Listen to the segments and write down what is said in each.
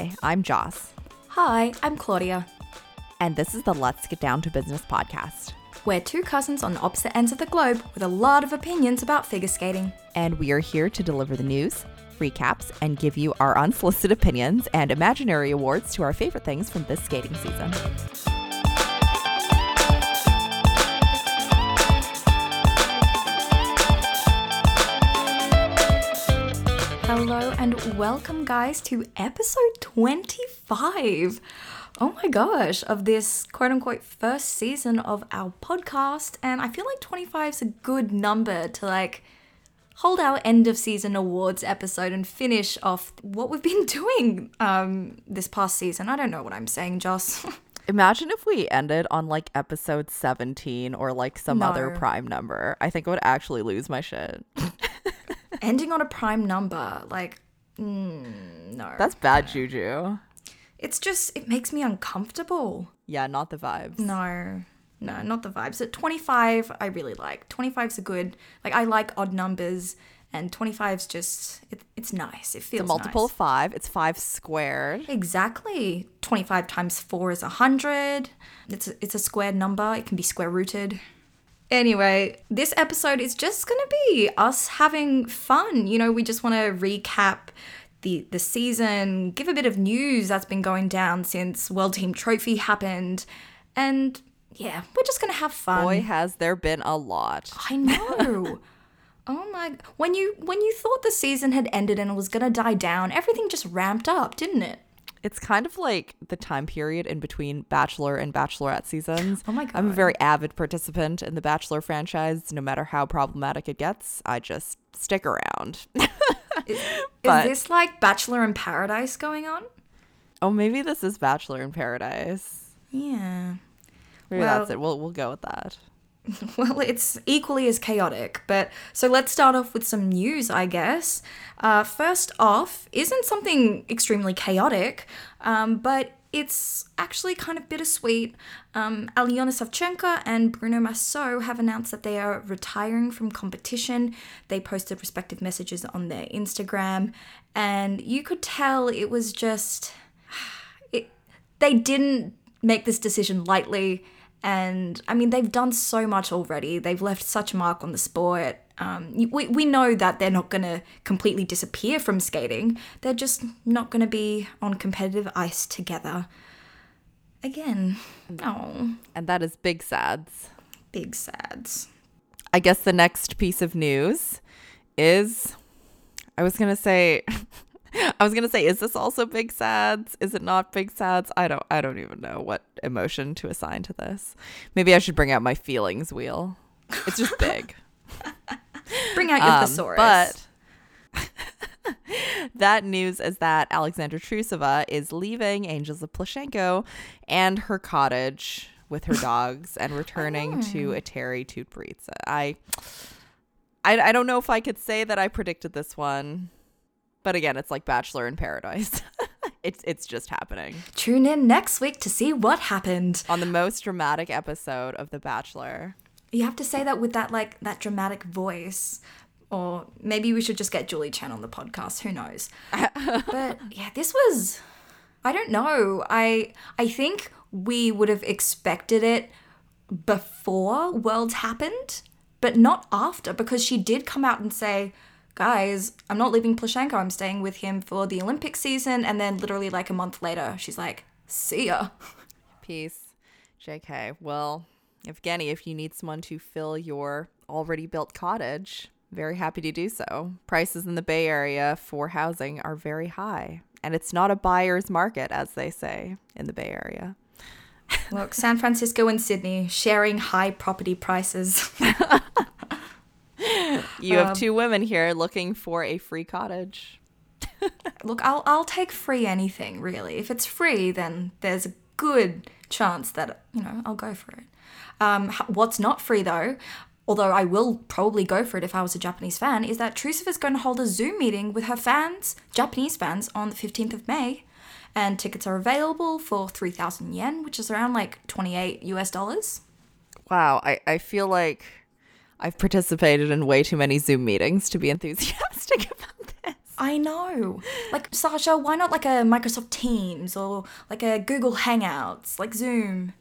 Hi, I'm Joss, Hi, I'm Claudia. and this is the Let's Get Down to Business podcast. We're two cousins on opposite ends of the globe with a lot of opinions about figure skating. And we are here to deliver the news, recaps, and give you our unsolicited opinions and imaginary awards to our favorite things from this skating season. Hello and welcome, guys, to episode 25. Oh my gosh, of this quote unquote first season of our podcast. And I feel like 25 is a good number to like hold our end of season awards episode and finish off what we've been doing um, this past season. I don't know what I'm saying, Joss. Imagine if we ended on like episode 17 or like some other prime number. I think I would actually lose my shit. Ending on a prime number, like, mm, no. That's bad juju. It's just, it makes me uncomfortable. Yeah, not the vibes. No, no, not the vibes. At 25, I really like. 25's a good, like, I like odd numbers, and 25's just, it, it's nice. It feels It's a multiple nice. of five. It's five squared. Exactly. 25 times 4 is 100. It's a, it's a squared number. It can be square rooted. Anyway, this episode is just going to be us having fun. You know, we just want to recap the the season, give a bit of news that's been going down since World Team Trophy happened, and yeah, we're just going to have fun. Boy, has there been a lot. I know. oh my! When you when you thought the season had ended and it was going to die down, everything just ramped up, didn't it? It's kind of like the time period in between Bachelor and Bachelorette seasons. Oh my god. I'm a very avid participant in the Bachelor franchise. No matter how problematic it gets, I just stick around. But- Is this like Bachelor in Paradise going on? oh, maybe this is Bachelor in Paradise. Yeah. Maybe Well- that's it. We'll we'll go with that. Well, it's equally as chaotic. But so let's start off with some news, I guess. Uh, first off, isn't something extremely chaotic, um, but it's actually kind of bittersweet. Um, Alyona Savchenko and Bruno Massot have announced that they are retiring from competition. They posted respective messages on their Instagram, and you could tell it was just it, they didn't make this decision lightly. And I mean, they've done so much already. They've left such a mark on the sport. Um, we, we know that they're not going to completely disappear from skating. They're just not going to be on competitive ice together. Again, oh, And that is big sads. big sads. I guess the next piece of news is I was gonna say I was gonna say, is this also big sads? Is it not big sads? I don't I don't even know what emotion to assign to this. Maybe I should bring out my feelings wheel. It's just big. Bring out your Um, thesaurus. but that news is that Alexandra Trusova is leaving Angels of Plushenko and her cottage with her dogs and returning to Eteri Tutberidze. I, I I don't know if I could say that I predicted this one, but again, it's like Bachelor in Paradise. it's it's just happening tune in next week to see what happened. on the most dramatic episode of The Bachelor. You have to say that with that like that dramatic voice. Or maybe we should just get Julie Chen on the podcast. Who knows? but yeah, this was I don't know. I I think we would have expected it before Worlds happened, but not after because she did come out and say, "Guys, I'm not leaving Plushenko. I'm staying with him for the Olympic season." And then literally like a month later, she's like, "See ya." Peace. JK. Well, Evgeny, if you need someone to fill your already built cottage, very happy to do so. Prices in the Bay Area for housing are very high, and it's not a buyer's market, as they say in the Bay Area. Look, San Francisco and Sydney sharing high property prices. You Um, have two women here looking for a free cottage. Look, I'll I'll take free anything really. If it's free, then there's a good chance that you know I'll go for it. Um, what's not free though, although I will probably go for it if I was a Japanese fan, is that Trusova is going to hold a Zoom meeting with her fans, Japanese fans, on the fifteenth of May, and tickets are available for three thousand yen, which is around like twenty eight US dollars. Wow, I, I feel like I've participated in way too many Zoom meetings to be enthusiastic about this. I know. Like, Sasha, why not like a Microsoft Teams or like a Google Hangouts, like Zoom?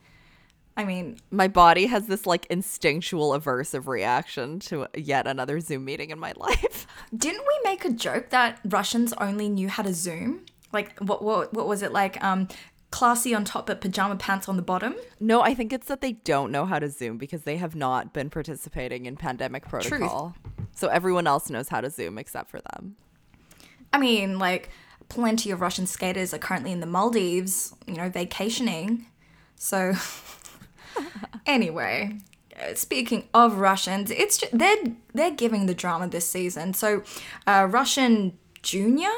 I mean, My body has this like instinctual aversive reaction to yet another Zoom meeting in my life. didn't we make a joke that Russians only knew how to Zoom? Like, what what what was it like? Um, classy on top but pajama pants on the bottom. No, I think it's that they don't know how to Zoom because they have not been participating in pandemic protocol. So everyone else knows how to Zoom except for them. I mean, like, plenty of Russian skaters are currently in the Maldives, you know, vacationing. So, anyway, speaking of Russians, it's ju- they're they're giving the drama this season. So, uh, Russian junior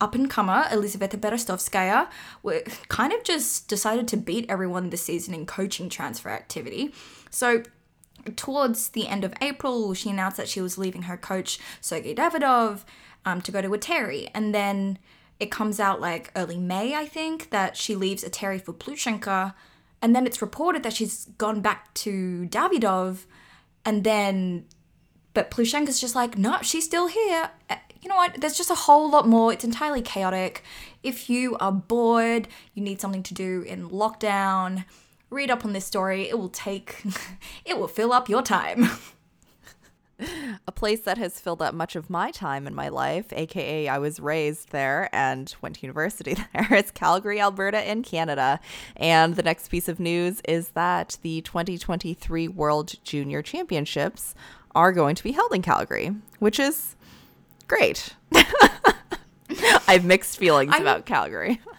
up and comer Elizaveta Berestovskaya kind of just decided to beat everyone this season in coaching transfer activity. So towards the end of April, she announced that she was leaving her coach, Sergei Davidov, um, to go to Eteri. And then it comes out like early May, I think, that she leaves Eteri for Plushenko. And then it's reported that she's gone back to Davidov. And then, but Plushenko's just like, no, she's still here. You know what? There's just a whole lot more. It's entirely chaotic. If you are bored, you need something to do in lockdown, read up on this story. It will take, it will fill up your time. A place that has filled up much of my time in my life, aka I was raised there and went to university there, is Calgary, Alberta, in Canada. And the next piece of news is that the 2023 World Junior Championships are going to be held in Calgary, which is great. I have mixed feelings I'm- about Calgary.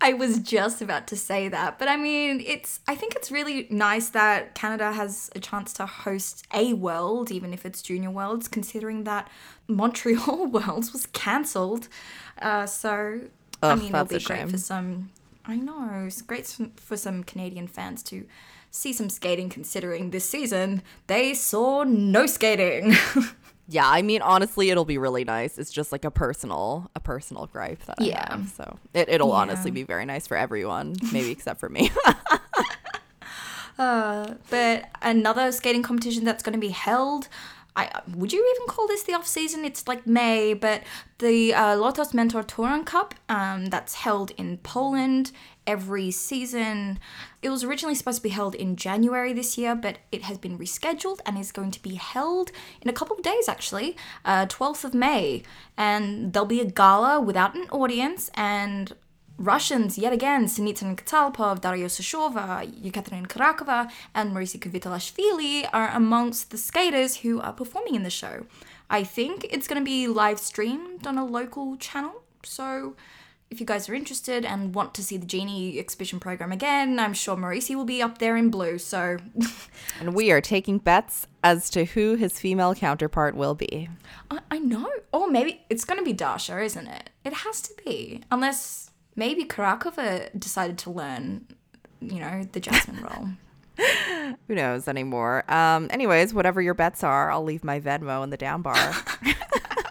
I was just about to say that, but I mean, it's I think it's really nice that Canada has a chance to host a world, even if it's junior worlds, considering that Montreal Worlds was cancelled. Uh, so I Ugh, mean, it'll be great for some. I know it's great for some Canadian fans to see some skating, considering this season they saw no skating. Yeah, I mean honestly it'll be really nice. It's just like a personal a personal gripe that Yeah. I have. So it, it'll Yeah. honestly be very nice for everyone, maybe except for me. Uh, but another skating competition that's going to be held. I, would you even call this the off season? It's like May, but the uh, Lotos Mentor Toruń Cup um, that's held in Poland every season. It was originally supposed to be held in January this year, but it has been rescheduled and is going to be held in a couple of days actually, uh, 12th of May. And there'll be a gala without an audience and Russians, yet again, Sinitsyn Katsalapov, Daria Sushova, Yekaterina Kurakova, and Morisi Kvitelashvili are amongst the skaters who are performing in the show. I think it's going to be live streamed on a local channel, so if you guys are interested and want to see the Genie exhibition program again, I'm sure Morisi will be up there in blue, so and we are taking bets as to who his female counterpart will be. I, I know. Or maybe it's going to be Dasha, isn't it? It has to be. Unless maybe Kurakova decided to learn, you know, the Jasmine role. Who knows anymore? Um anyways, whatever your bets are, I'll leave my Venmo in the down bar.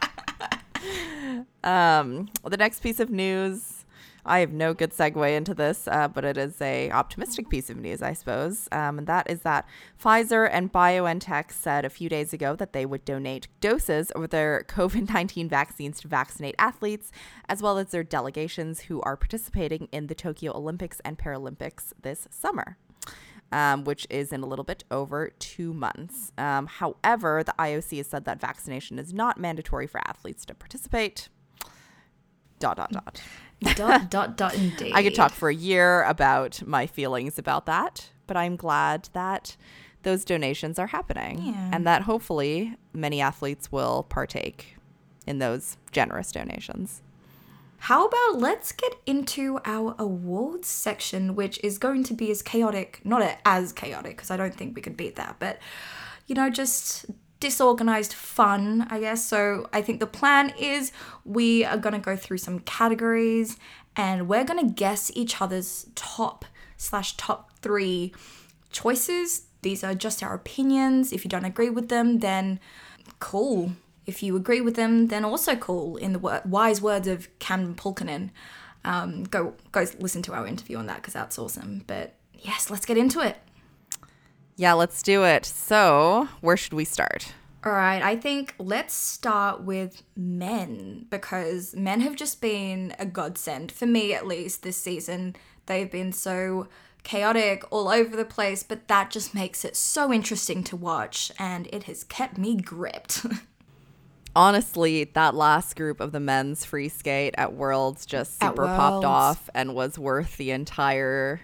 um the next piece of news I have no good segue into this, uh, but it is a optimistic piece of news, I suppose. Um, and that is that Pfizer and BioNTech said a few days ago that they would donate doses of their COVID 19 vaccines to vaccinate athletes, as well as their delegations who are participating in the Tokyo Olympics and Paralympics this summer. Um, which is in a little bit over two months. Um, however, the IOC has said that vaccination is not mandatory for athletes to participate. Dot, dot, dot. dot dot dot indeed. I could talk for a year about my feelings about that, but I'm glad that those donations are happening Yeah. and that hopefully many athletes will partake in those generous donations. How about let's get into our awards section, which is going to be as chaotic, not as chaotic, because I don't think we could beat that, but you know, just disorganized fun, I guess. So I think the plan is we are going to go through some categories and we're going to guess each other's top slash top three choices. These are just our opinions. If you don't agree with them, then cool. If you agree with them, then also cool. In the wor- wise words of Cam Pulkinen, um, go go listen to our interview on that because that's awesome. But yes, let's get into it. Yeah, let's do it. So, where should we start? All right, I think let's start with men because men have just been a godsend for me at least this season. They've been so chaotic all over the place, but that just makes it so interesting to watch and it has kept me gripped. Honestly, that last group of the men's free skate at Worlds just super popped off and was worth the entire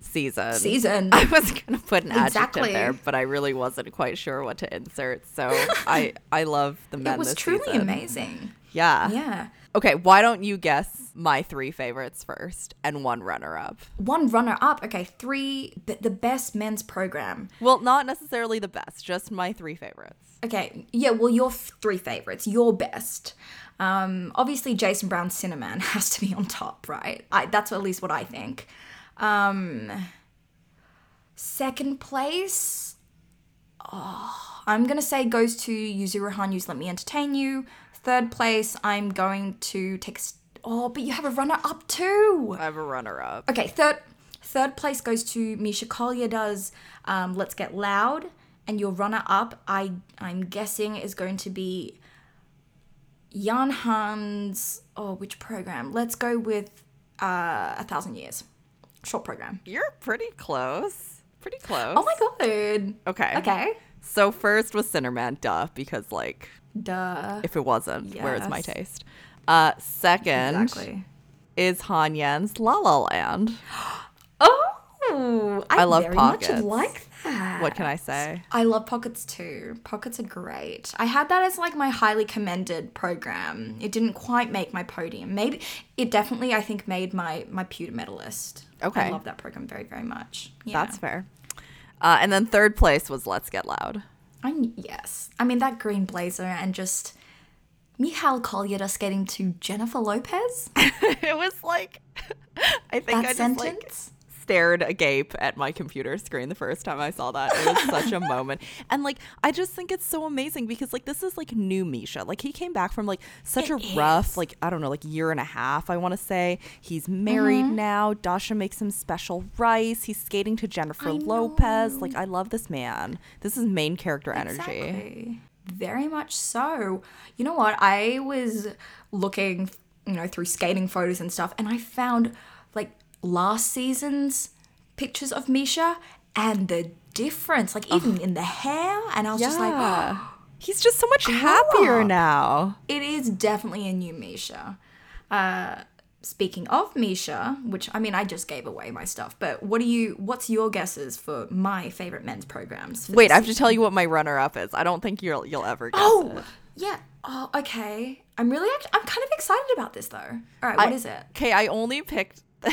season. Season. I was gonna put an adjective there, but I really wasn't quite sure what to insert. So I I love the men. it was truly season. amazing. Yeah. Yeah. Okay, why don't you guess my three favorites first and one runner up? One runner up. Okay, three, b- the best men's program. Well, not necessarily the best, just my three favorites. Okay, yeah, well, your three favorites, your best. Um, obviously, Jason Brown's Cinnamon has to be on top, right? I, that's at least what I think. Um, second place, oh, I'm gonna say goes to Yuzuru Hanyu's Let Me Entertain You. Third place, I'm going to take. Oh, but you have a runner up too. I have a runner up. Okay, third third place goes to Misha Kolyada does um, Let's Get Loud, and your runner up, I I'm guessing is going to be Jan Han's oh which program? Let's go with uh, a thousand years, short program. You're pretty close. Pretty close. Oh my god. Okay. Okay. So first was Sinnerman, duh, because like Duh. if it wasn't, where's my taste? Uh second Exactly. is Han Yan's La La Land. Oh, I, I love very pockets. much like What can I say? I love pockets too. Pockets are great. I had that as like my highly commended program. It didn't quite make my podium. Maybe it definitely I think made my my pewter medalist. Okay. I love that program very very much. Yeah. That's fair. Uh, and then third place was Let's Get Loud. I yes. I mean that green blazer and just Mikhail Kolyada skating to Jennifer Lopez. it was like I think That I just sentence. like stared agape at my computer screen the first time I saw that. It was such a moment. And like I just think it's so amazing because like this is like new Misha. Like he came back from like such It a rough, like I don't know, like year and a half, I want to say. He's married Mm-hmm. now. Dasha makes him special rice. He's skating to Jennifer Lopez. Like I love this man. This is main character energy. Exactly. Very much so. You know what? I was looking, you know, through skating photos and stuff, and I found like last season's pictures of Misha and the difference, like even in the hair. And I was just like, oh, He's just so much happier up. now. it is definitely a new Misha. Uh, speaking of Misha, which I mean, I just gave away my stuff, but what do you? What's your guesses for my favorite men's programs? Wait, I have to tell you what my runner up is. I don't think you'll you'll ever guess Oh, it. yeah. Oh, okay. I'm really, act- I'm kind of excited about this though. All right, what I- is it? Okay, I only picked.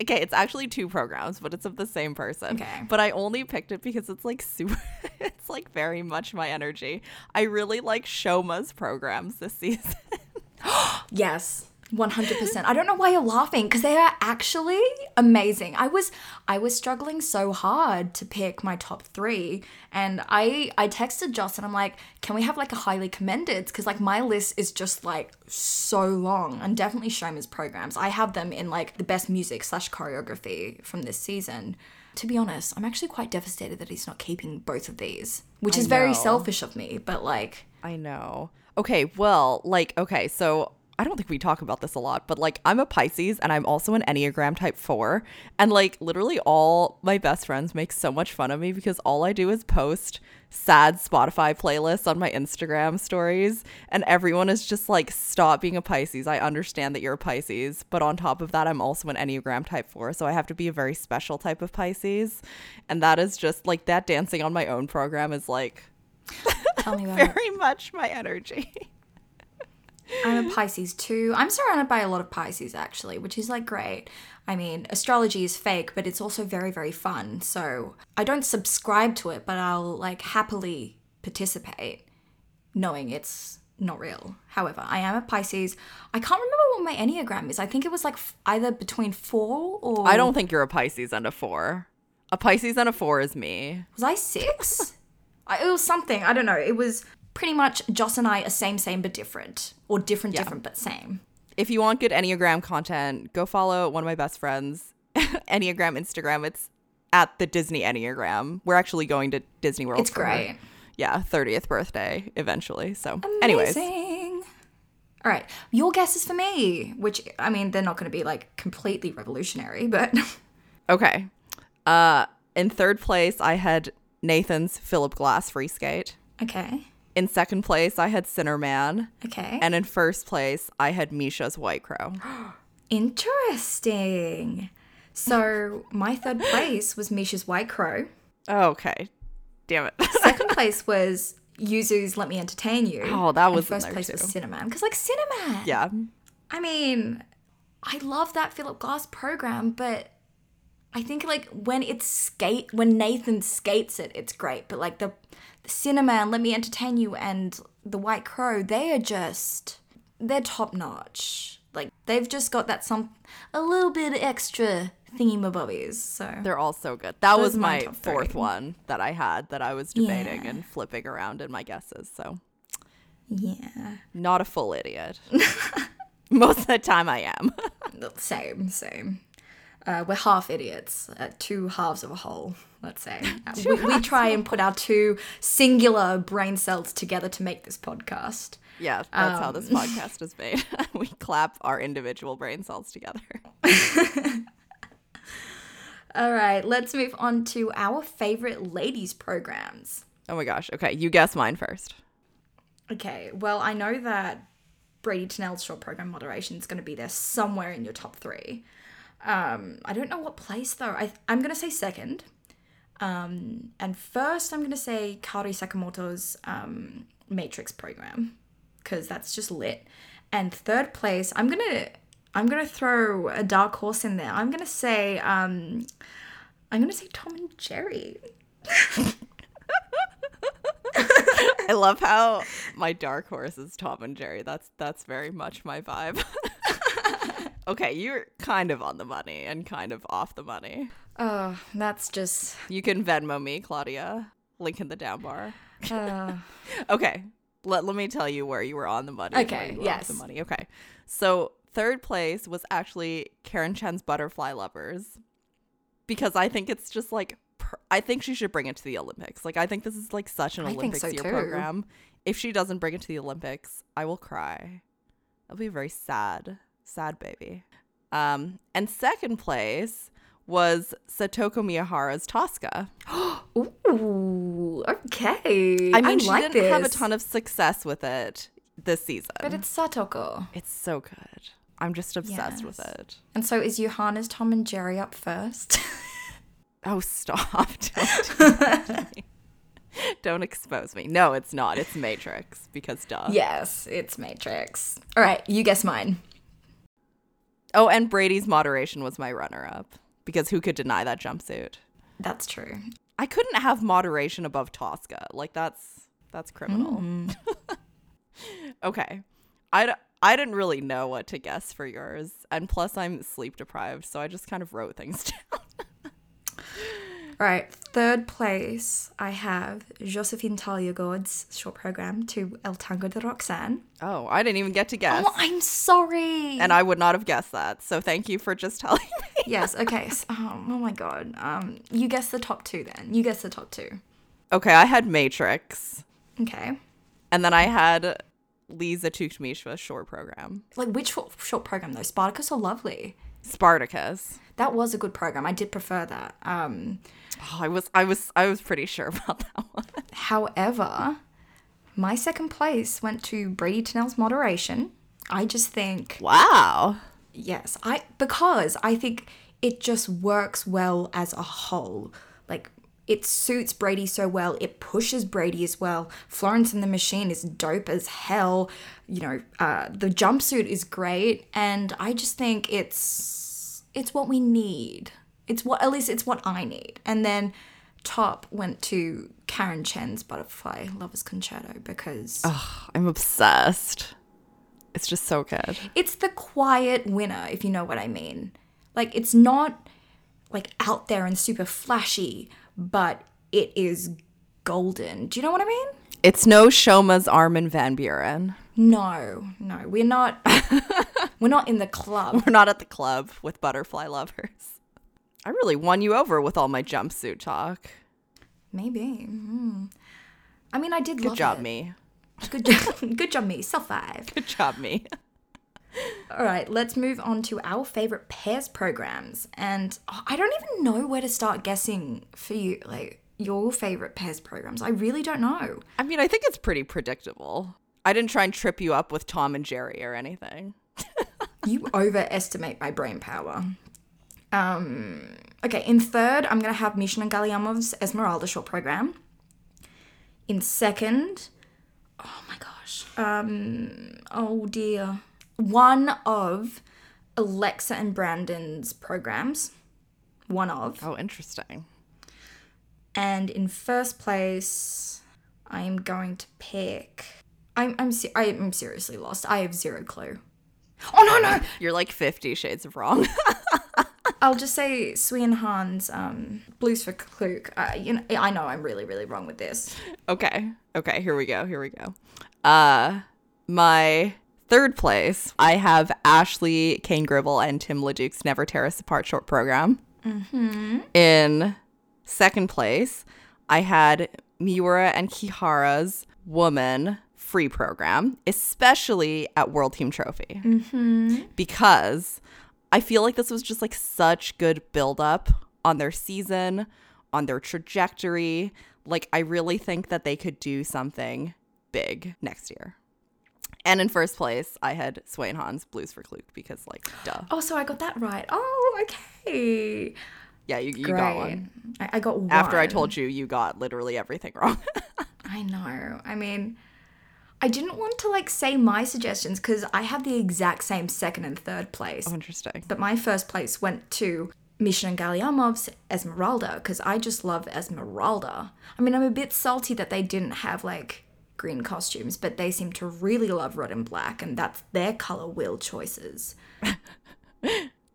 okay, it's actually two programs, but it's of the same person. Okay. But I only picked it because it's like super. it's like very much my energy. I really like Shoma's programs this season. Yes. 100%. I don't know why you're laughing because they are actually amazing. I was I was struggling so hard to pick my top 3 and I I texted Joss and I'm like, "Can we have like a highly commended cuz like my list is just like so long and definitely Shoma's programs. I have them in like the best music slash choreography from this season. To be honest, I'm actually quite devastated that he's not keeping both of these, which I is very selfish of me, but like I know. Okay, well, like, okay, so I don't think we talk about this a lot, but like, I'm a Pisces and I'm also an Enneagram type four. And like, literally, all my best friends make so much fun of me because all I do is post sad Spotify playlists on my Instagram stories. And everyone is just like, stop being a Pisces. I understand that you're a Pisces. But on top of that, I'm also an Enneagram type four. So I have to be a very special type of Pisces. And that is just like that dancing on my own program is like, tell me about it. very much my energy. I'm a Pisces too. I'm surrounded by a lot of Pisces actually, which is like great. I mean, astrology is fake, but it's also very, very fun. So I don't subscribe to it, but I'll like happily participate knowing it's not real. However, I am a Pisces. I can't remember what my Enneagram is. I think it was like f- either between four or. I don't think you're a Pisces and a four. A Pisces and a four is me. Was I six? I, it was something. I don't know. It was pretty much Joss and I are same, same, but different. Or different, Yeah. different, but same. If you want good Enneagram content, go follow one of my best friends, Enneagram Instagram. It's at the Disney Enneagram. We're actually going to Disney World. It's for her- great. yeah, 30th birthday eventually. So, anyways, All right, your guesses for me, which I mean, they're not going to be like completely revolutionary, but okay. Uh, in third place, I had Nathan's Philip Glass free skate. okay, In second place, I had Sinnerman. okay, And in first place, I had Misha's White Crow. interesting. So my third place was Misha's White Crow. Oh, okay. Damn it. Second place was Yuzu's Let Me Entertain You. Oh, that was first place too. was Cinnamon. Because, like, Cinnamon. yeah. I mean, I love that Philip Glass program, but I think, like, when it's skate, when Nathan skates it, it's great. But, like, the, the Cinnamon, Let Me Entertain You, and The White Crow, they are just, they're top notch. Like, they've just got that some, a little bit extra thingy mabobbies. So, They're all so good. That Those was my fourth one that I had that I was debating Yeah. and flipping around in my guesses. So, yeah. not a full idiot. Most of the time, I am. Same, same. Uh, we're half idiots, uh, two halves of a whole, let's say. Uh, we, we try and put our two singular brain cells together to make this podcast. yeah, that's how Um. this podcast is made. we clap our individual brain cells together. All right, let's move on to our favorite ladies programs. Oh my gosh. Okay, you guess mine first. Okay, well, I know that Bradie Tennell's short program moderation is going to be there somewhere in your top three. Um, I don't know what place though. I, I'm going to say second. Um, and first, I'm going to say Kaori Sakamoto's um, Matrix program because that's just lit. And third place, I'm gonna I'm gonna throw a dark horse in there. I'm gonna say um, I'm gonna say Tom and Jerry. I love how my dark horse is Tom and Jerry. That's that's very much my vibe. okay, you're kind of on the money and kind of off the money. Oh, that's just. You can Venmo me, Claudia. Link in the down bar. Uh, Okay. Let, let me tell you where you were on the money. Okay, yes. The money. Okay. So third place was actually Karen Chen's Butterfly Lovers because I think it's just like per- I think she should bring it to the Olympics. Like I think this is like such an I Olympics so year too. program. If she doesn't bring it to the Olympics, I will cry. I'll be very sad, sad baby. Um, and second place was Satoko Miyahara's Tosca. ooh, okay. I mean, she like didn't have a ton of success with it this season. But it's Satoko. It's so good. I'm just obsessed with it. And so is Johanna's Tom and Jerry up first? Oh, stop. Don't, do that to me. Don't expose me. No, it's not. It's Matrix because duh. yes, it's Matrix. All right, you guess mine. Oh, and Brady's moderation was my runner up because who could deny that jumpsuit? That's true. I couldn't have moderation above Tosca. Like that's that's criminal. Mm. okay. I, d- I didn't really know what to guess for yours. And plus I'm sleep deprived, so I just kind of wrote things down. All right, third place, I have Josephine Taljegård's short program to El Tango de Roxanne. Oh, I didn't even get to guess. Oh, I'm sorry. and I would not have guessed that. So thank you for just telling me. yes, okay. s- oh, oh my god. Um, you guess the top two then. You guess the top two. Okay, I had Matrix, Okay. and then I had Lisa Tuktamysheva's short program, Like which short, short program though? Spartacus or Lovely? Spartacus. That was a good program. I did prefer that. Um, Oh, I was, I was, I was pretty sure about that one. however, my second place went to Bradie Tennell's moderation. I just think Wow. yes, I because I think it just works well as a whole. Like it suits Brady so well. It pushes Brady as well. Florence and the Machine is dope as hell. You know, uh, the jumpsuit is great, and I just think it's it's what we need. It's what at least it's what I need. And then top went to Karen Chen's Butterfly Lovers Concerto because I'm obsessed. It's just so good. it's the quiet winner, if you know what I mean. Like it's not like out there and super flashy, but it is golden. Do you know what I mean? It's no Shoma's Armin Van Buuren. No, no, we're not. we're not in the club. We're not at the club with butterfly lovers. I really won you over with all my jumpsuit talk. Maybe. mm. I mean, I did Good love job, it. me. Good job. Good job, me. Self five. Good job, me. All right, let's move on to our favorite pairs programs. And I don't even know where to start guessing for you, like your favorite pairs programs. I really don't know. I mean, I think it's pretty predictable. I didn't try and trip you up with Tom and Jerry or anything. You overestimate my brain power. Um, okay, in third, I'm going to have Mishina and Galliamov's Esmeralda short program. In second, oh my gosh. Um, oh dear. One of Alexa and Brandon's programs. One of. Oh, interesting. And in first place, I am going to pick. I'm I'm se- I am seriously lost. I have zero clue. Oh no no! You're like 50 shades of wrong. I'll just say Sui and Han's um, Blues for Klook. Uh, you know, I know I'm really really wrong with this. okay. Okay, here we go. Here we go. Uh my third place, I have Ashley Cain-Gribble and Tim LeDuc's Never Tear Us Apart short program. Mm-hmm. In second place, I had Miura and Kihara's Woman free program, especially at World Team Trophy. Because I feel like this was just like such good buildup on their season, on their trajectory. Like, I really think that they could do something big next year. And in first place, I had Sui and Hans Blues for Klook because, like, duh. Oh, so I got that right. Oh, okay. Yeah, you, you Great. got one. I, I got one. After I told you, you got literally everything wrong. I know. I mean, I didn't want to like say my suggestions because I have the exact same second and third place. oh, interesting. But my first place went to Mishina and Galliamov's Esmeralda because I just love Esmeralda. I mean, I'm a bit salty that they didn't have like green costumes, but they seem to really love red and black, and that's their color wheel choices.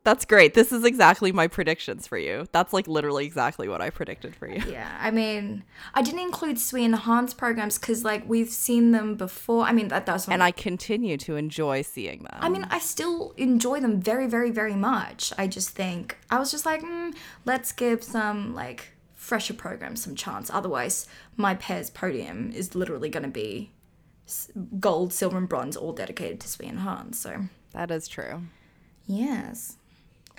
That's great. This is exactly my predictions for you. That's like literally exactly what I predicted for you. Yeah, I mean, I didn't include Sui and Hans programs because like we've seen them before. I mean, that that's And I continue to enjoy seeing them. I mean, I still enjoy them very, very, very much. I just think I was just like, mm, let's give some like fresher programs some chance. Otherwise, my pairs podium is literally going to be gold, silver, and bronze, all dedicated to Sui and Hans. So that is true. yes.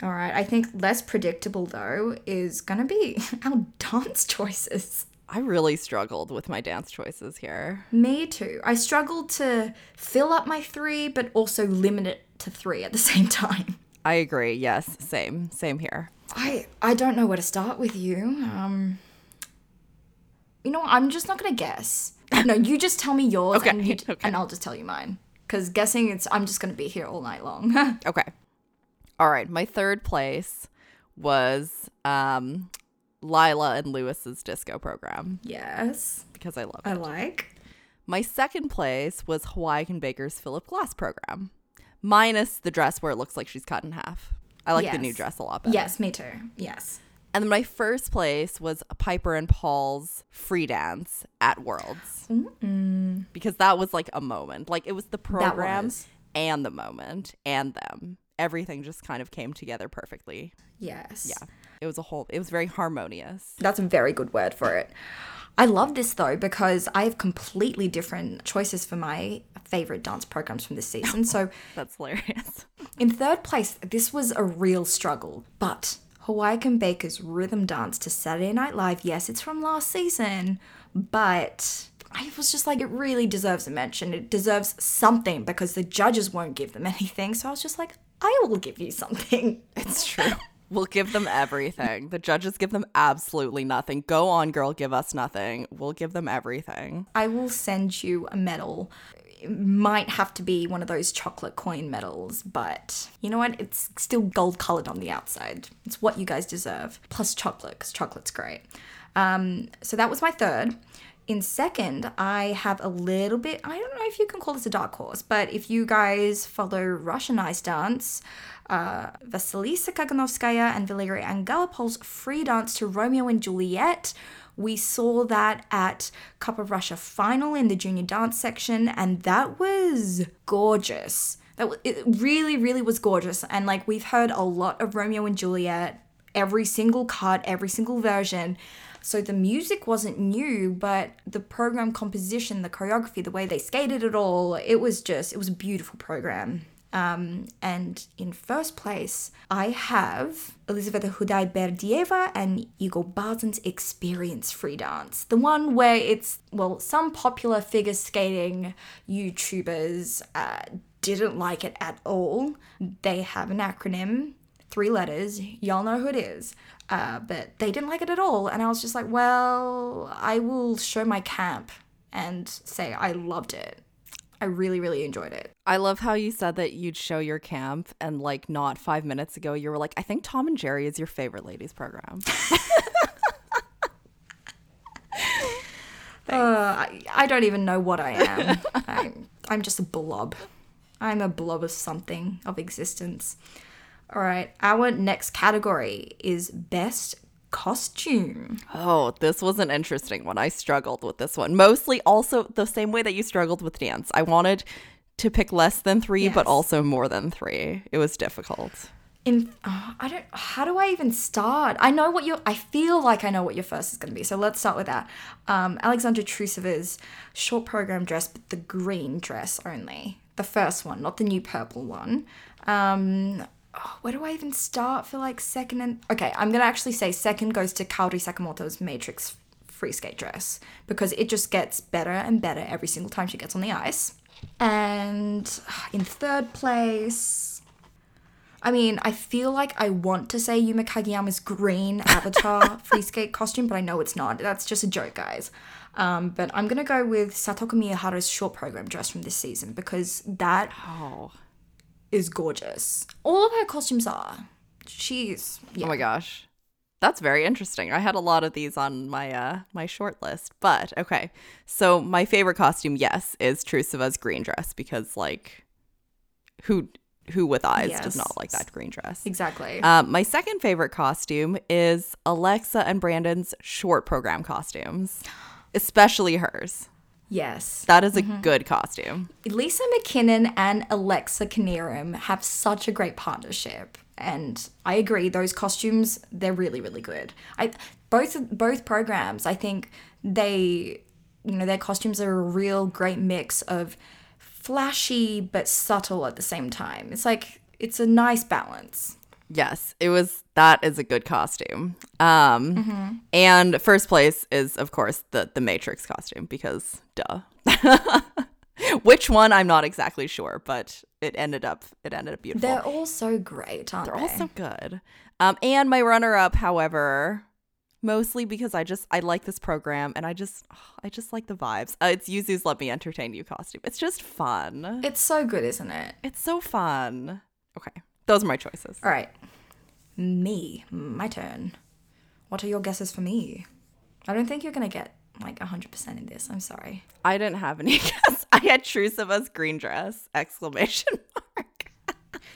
All right. I think less predictable though is going to be our dance choices. I really struggled with my dance choices here. Me too. I struggled to fill up my three, but also limit it to three at the same time. I agree. Yes, same. Same here. I I don't know where to start with you. Um, you know, what? I'm just not gonna guess. No, you just tell me yours, Okay, and, you, okay. and I'll just tell you mine. Because guessing, it's I'm just gonna be here all night long. Okay. All right. My third place was um, Lilah and Lewis's disco program yes, because I love I it. like. My second place was Hawayek and Baker's Philip Glass program, minus the dress where it looks like she's cut in half. I like the new dress a lot better. Yes, me too. Yes. And then my first place was Piper and Paul's free dance at Worlds because that was like a moment. Like it was the program and the moment and them. Everything just kind of came together perfectly. Yes. Yeah. It was a whole, it was very harmonious. That's a very good word for it. I love this though because I have completely different choices for my favorite dance programs from this season. So That's hilarious. In third place, this was a real struggle, but Hawayek Baker's rhythm dance to Saturday Night Live, yes, it's from last season, but I was just like, it really deserves a mention. It deserves something because the judges won't give them anything. So I was just like, I will give you something. It's true. We'll give them everything. The judges give them absolutely nothing. Go on, girl, give us nothing. We'll give them everything. I will send you a medal. It might have to be one of those chocolate coin medals, but you know what? It's still gold colored on the outside. It's what you guys deserve. Plus chocolate, because chocolate's great. Um, so that was my third. In second, I have a little bit, I don't know if you can call this a dark horse, but if you guys follow Russian ice dance, uh, Vasilisa Kaganovskaya and Valeriy Angelopol's free dance to Romeo and Juliet. We saw that at Cup of Russia final in the junior dance section, and that was gorgeous. That it really, really was gorgeous. And like we've heard a lot of Romeo and Juliet, every single cut, every single version. So the music wasn't new, but the program composition, the choreography, the way they skated it all, it was just, it was a beautiful program. Um, and in first place, I have Elizaveta Khudaiberdieva and Igor Bazin's Experience Free Dance. The one where it's, well, some popular figure skating YouTubers uh, didn't like it at all. They have an acronym, three letters, y'all know who it is. Uh, but they didn't like it at all. And I was just like, well, I will show my camp and say I loved it. I really, really enjoyed it. I love how you said that you'd show your camp, and like not five minutes ago, you were like, I think Tom and Jerry is your favorite ladies program. Uh, I, I don't even know what I am. I'm, I'm just a blob. I'm a blob of something, of existence. All right, our next category is best costume. Oh, this was an interesting one. I struggled with this one. Mostly also the same way that you struggled with dance. I wanted to pick less than three, but also more than three. It was difficult. In oh, I don't how do I even start? I know what your I feel like I know what your first is going to be. So let's start with that. Um, Alexandra Trusova's short program dress, but the green dress only. The first one, not the new purple one. Um, oh, where do I even start for like second and okay? I'm gonna actually say second goes to Kaori Sakamoto's Matrix free skate dress because it just gets better and better every single time she gets on the ice. And in third place, I mean, I feel like I want to say Yuma Kagiyama's green avatar free skate costume, but I know it's not. That's just a joke, guys. Um, but I'm gonna go with Satoko Miyahara's short program dress from this season because that Oh. Is gorgeous. All of her costumes are. She's yeah. Oh my gosh. That's very interesting. I had a lot of these on my uh my short list. But okay. So my favorite costume, yes, is Trusova's green dress because like who who with eyes does not like that green dress? exactly. Um, my second favorite costume is Alexa and Brandon's short program costumes, especially hers. Yes. That is a mm-hmm. good costume. Lisa McKinnon and Alexa Knierim have such a great partnership. And I agree, those costumes, they're really, really good. I both both programs, I think they you know, their costumes are a real great mix of flashy but subtle at the same time. It's like it's a nice balance. Yes, it was. That is a good costume. Um, and first place is of course the the Matrix costume because duh. Which one I'm not exactly sure, but it ended up it ended up beautiful. They're all so great, aren't They're they? all so good. Um, and my runner up, however, mostly because I just I like this program and I just I just like the vibes. Uh, it's Yuzu's Let Me Entertain You costume. It's just fun. It's so good, isn't it? It's so fun. Okay, those are my choices. All right. Me, my turn. What are your guesses for me? I don't think you're going to get like 100% in this. I'm sorry. I didn't have any guess. I had Trusova's green dress! Exclamation mark.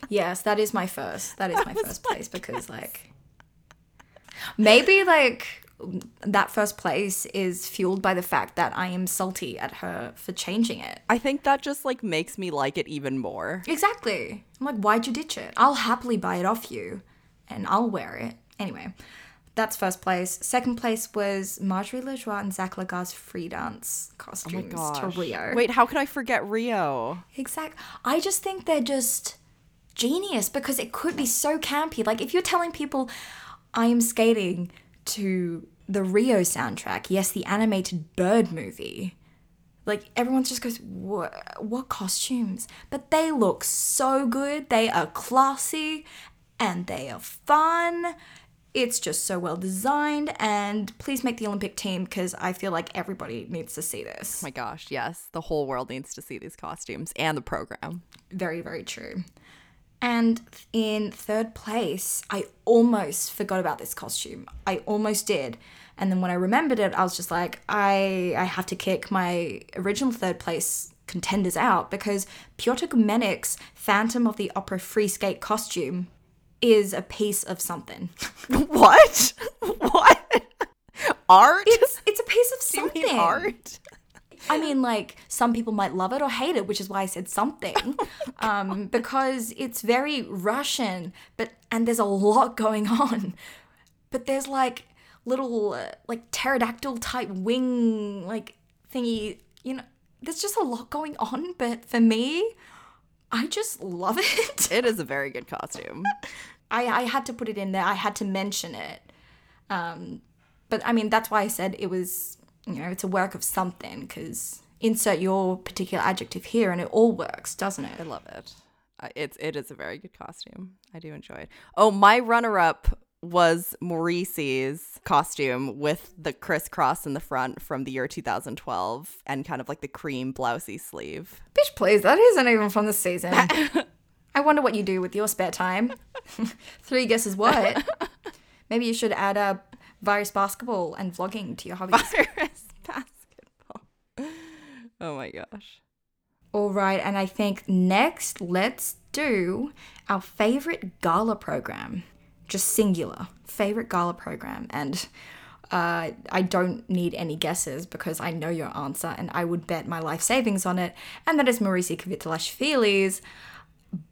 Yes, that is my first. That is my first place because like maybe like that first place is fueled by the fact that I am salty at her for changing it. I think that just like makes me like it even more. Exactly. I'm like, why'd you ditch it? I'll happily buy it off you and I'll wear it. Anyway, that's first place. Second place was Marjorie Lajoie and Zach Lagha's free dance Oh my costumes gosh. to Rio. Wait, how can I forget Rio? Exact. I just think they're just genius because it could be so campy. Like if you're telling people I am skating to the Rio soundtrack, yes, the animated bird movie. Like everyone just goes, what, what costumes? But they look so good. They are classy and they are fun. It's just so well designed. And please make the Olympic team because I feel like everybody needs to see this. Oh my gosh, yes. The whole world needs to see these costumes and the program. Very, very true. And in third place, I almost forgot about this costume. I almost did. And then when I remembered it, I was just like, I I have to kick my original third place contenders out because Piotr Gumennik's Phantom of the Opera free skate costume is a piece of something. what? what? Art? It's it's a piece of something. art? I mean, like some people might love it or hate it, which is why I said something, um, because it's very Russian, but and there's a lot going on, but there's like little uh, like pterodactyl type wing like thingy. You know, there's just a lot going on, but for me, I just love it. It is a very good costume. I, I had to put it in there. I had to mention it. Um, but I mean, that's why I said it was, you know, it's a work of something because insert your particular adjective here and it all works, doesn't it? I love it. Uh, It's it is a very good costume. I do enjoy it. Oh, my runner up was Morisi's costume with the crisscross in the front from the year 2012 and kind of like the cream blousey sleeve. Bitch, please, that isn't even from the season. I wonder what you do with your spare time. Three guesses what? Maybe you should add a virus basketball and vlogging to your hobbies. Virus basketball. Oh my gosh. All right, and I think next let's do our favorite gala program. Just singular. Favorite gala program. And uh, I don't need any guesses because I know your answer and I would bet my life savings on it. And that is Mauricio Kvitelashvili's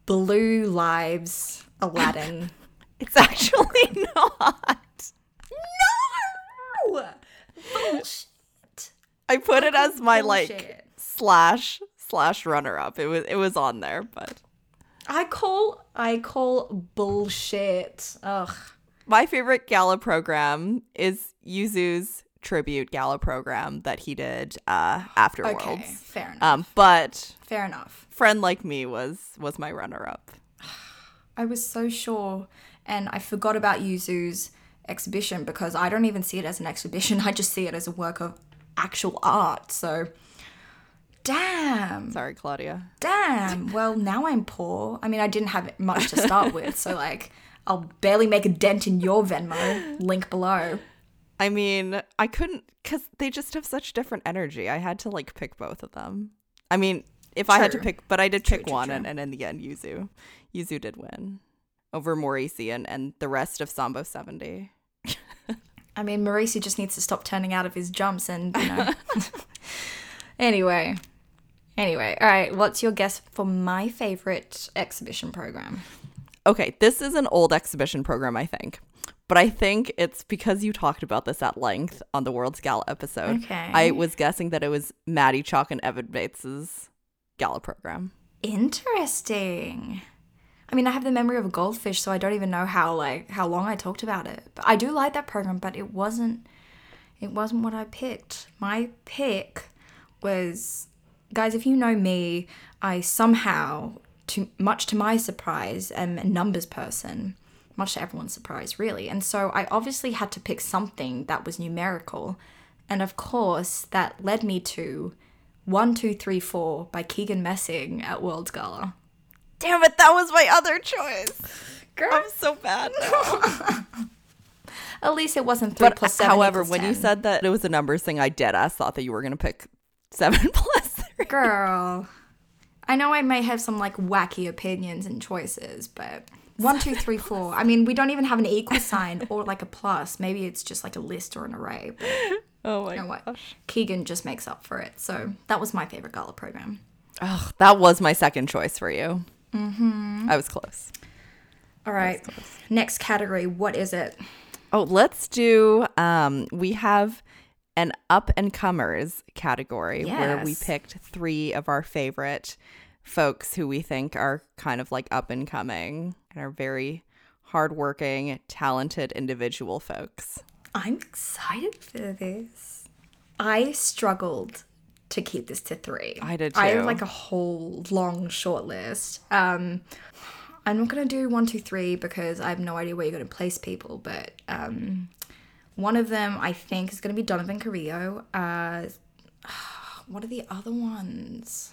Blue Lives Aladdin. It's actually not. no! Bullshit. I put it as my like slash slash runner up. It was it was on there, but I call I call bullshit. Ugh. my favorite gala program is Yuzu's tribute gala program that he did uh after Okay, fair enough. Um but fair enough. friend like me was was my runner up. I was so sure, and I forgot about Yuzu's exhibition because I don't even see it as an exhibition. I just see it as a work of actual art. So, damn, Sorry, Claudia. damn. Well, now I'm poor. I mean, I didn't have much to start with, so like, I'll barely make a dent in your Venmo. Link below. I mean, I couldn't cuz they just have such different energy. I had to like pick both of them. I mean, if I had to pick, but I did True, pick true, one true. and, and in the end Yuzu. Yuzu did win over Morisi and, and the rest of Sambo 70. I mean, Mauricio just needs to stop turning out of his jumps and, you know. anyway. Anyway, all right, what's your guess for my favorite exhibition program? Okay, this is an old exhibition program, I think. But I think it's because you talked about this at length on the World's Gala episode. Okay. I was guessing that it was Maddie Chock and Evan Bates's gala program. Interesting. I mean, I have the memory of a goldfish, so I don't even know how like how long I talked about it. But I do like that program, but it wasn't it wasn't what I picked. My pick was guys, if you know me, I somehow to much to my surprise am a numbers person. Much to everyone's surprise, really. And so I obviously had to pick something that was numerical. And of course, that led me to 1234 by Keegan Messing at World's Gala. Damn it, that was my other choice. Girl. I'm so bad. At least it wasn't 3 but plus 7. however, equals when you said that it was a numbers thing, I dead ass thought that you were gonna pick seven plus three. Girl. I know I may have some like wacky opinions and choices, but one, two, three, four. I mean, we don't even have an equal sign or like a plus. Maybe it's just like a list or an array. Oh my you know what? Keegan just makes up for it. So that was my favorite gala program. Oh, that was my second choice for you. Mm-hmm. I was close. All right. Next category. What is it? Oh, let's do. Um, we have an up and comers category where we picked three of our favorite folks who we think are kind of like up and coming and are very hardworking, talented individual folks. I'm excited for this. I struggled to keep this to three. I did I have like a whole long short list. Um, I'm not gonna do one, two, three because I have no idea where you're gonna place people. But um, one of them I think is gonna be Donovan Carrillo. Uh, what are the other ones?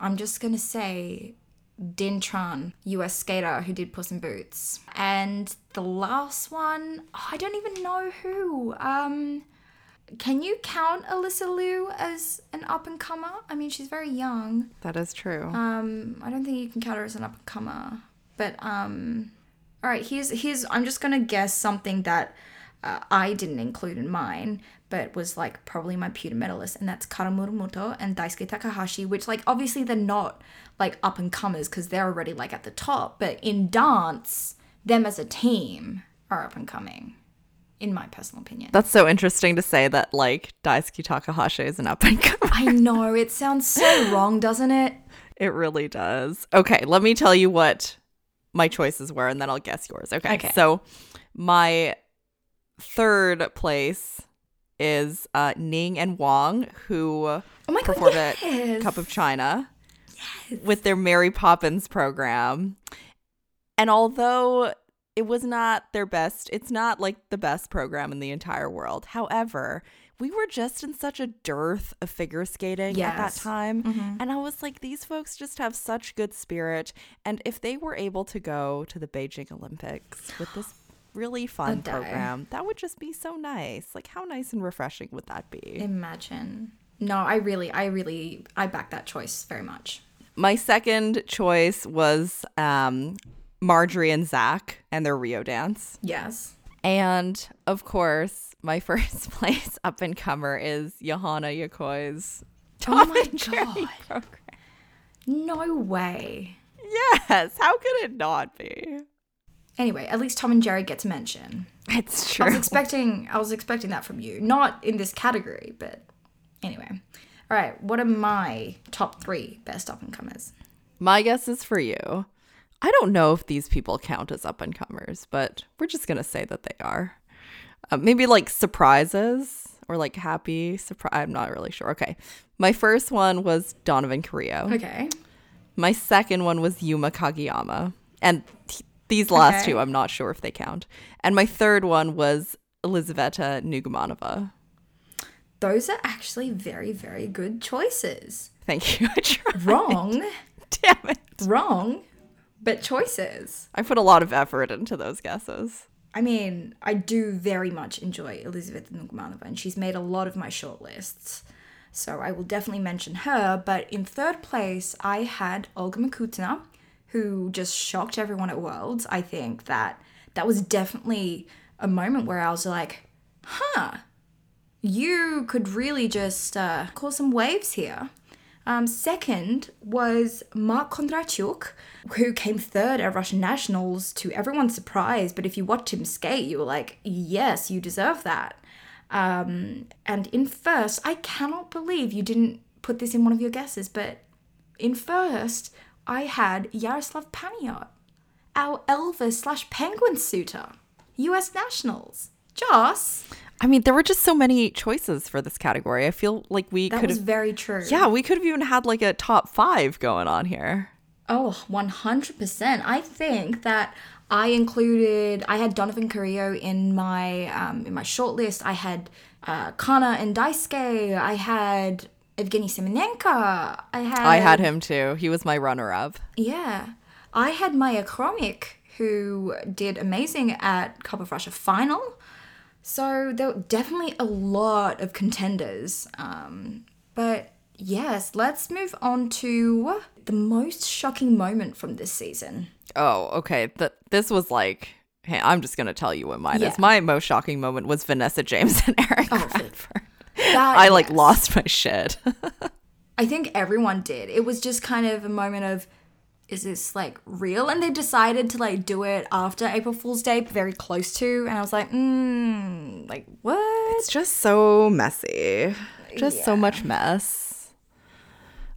I'm just gonna say Dinh Tran, US skater who did Puss in Boots. And the last one, oh, I don't even know who. Um, can you count Alyssa Liu as an up and comer? I mean, she's very young. That is true. Um, I don't think you can count her as an up and comer. But um, all right, here's here's. I'm just gonna guess something that uh, I didn't include in mine, but was like probably my pewter medalist, and that's Kana Muramoto and Daisuke Takahashi, which like obviously they're not like up and comers because they're already like at the top, but in dance, them as a team are up and coming. in my personal opinion. That's so interesting to say that like Daisuke Takahashi is an up and comer. I know it sounds so wrong, doesn't it? It really does. Okay, let me tell you what my choices were and then I'll guess yours. Okay. Okay. So my third place is uh, Ning and Wang, who Oh my god, performed yes. at Cup of China with their Mary Poppins program. And although it was not their best, it's not like the best program in the entire world. However, we were just in such a dearth of figure skating at that Yes. time. And I was like, these folks just have such good spirit. And if they were able to go to the Beijing Olympics with this really fun program, that would just be so nice. Like, how nice and refreshing would that be? Imagine. No, I really, I really, I back that choice very much. My second choice was um, Marjorie and Zach and their Rio dance. Yes. And of course, my first place up and comer is Yuhana Yokoi's Oh Tom my and Jerry God. program. No way. Yes, how could it not be? Anyway, at least Tom and Jerry get to mention. It's true. I was expecting I was expecting that from you. Not in this category, but anyway. All right, what are my top 3 best up and comers? My guess is for you. I don't know if these people count as up and comers, but we're just going to say that they are. Uh, maybe like surprises or like happy surprise. I'm not really sure. Okay. My first one was Donovan Carrillo. Okay. My second one was Yuma Kagiyama. And th- these last Okay. two, I'm not sure if they count. And my third one was Elizaveta Nugumanova. Those are actually very very good choices. Thank you. Wrong. Damn it. wrong, but choices. I put a lot of effort into those guesses. I mean, I do very much enjoy Elizabeth Nugumanova, and she's made a lot of my shortlists. So I will definitely mention her. But in third place, I had Olga Mikutina, who just shocked everyone at Worlds. I think that that was definitely a moment where I was like, huh, you could really just uh, cause some waves here. Um, second was Mark Kondratyuk, who came third at Russian Nationals to everyone's surprise. But if you watch him skate, you were like, yes, you deserve that. Um, and in first, I cannot believe you didn't put this in one of your guesses, but in first, I had Yaroslav Paniot, our Elvis slash Penguin suitor, US Nationals. Joss, I mean, there were just so many choices for this category. I feel like we that could was have. very true. Yeah, we could have even had like a top five going on here. Oh, 100%. I think that I included I had Donovan Carrillo in my um, in my shortlist. I had uh, Kana and Daisuke. I had Evgeny Semenenko. I had I had him too. He was my runner up. Yeah. I had Maya Khromykh, who did amazing at Cup of Russia final. So there were definitely a lot of contenders. Um, but yes, let's move on to the most shocking moment from this season. Oh, okay. Th- this was like, hey, I'm just going to tell you what mine Yeah. is. My most shocking moment was Vanessa James and Eric Oh, Radford. That, I like yes. lost my shit. I think everyone did. It was just kind of a moment of, is this like real? And they decided to like do it after April Fool's Day, very close to. And I was like, mm, like what? it's just so messy. Just so much mess.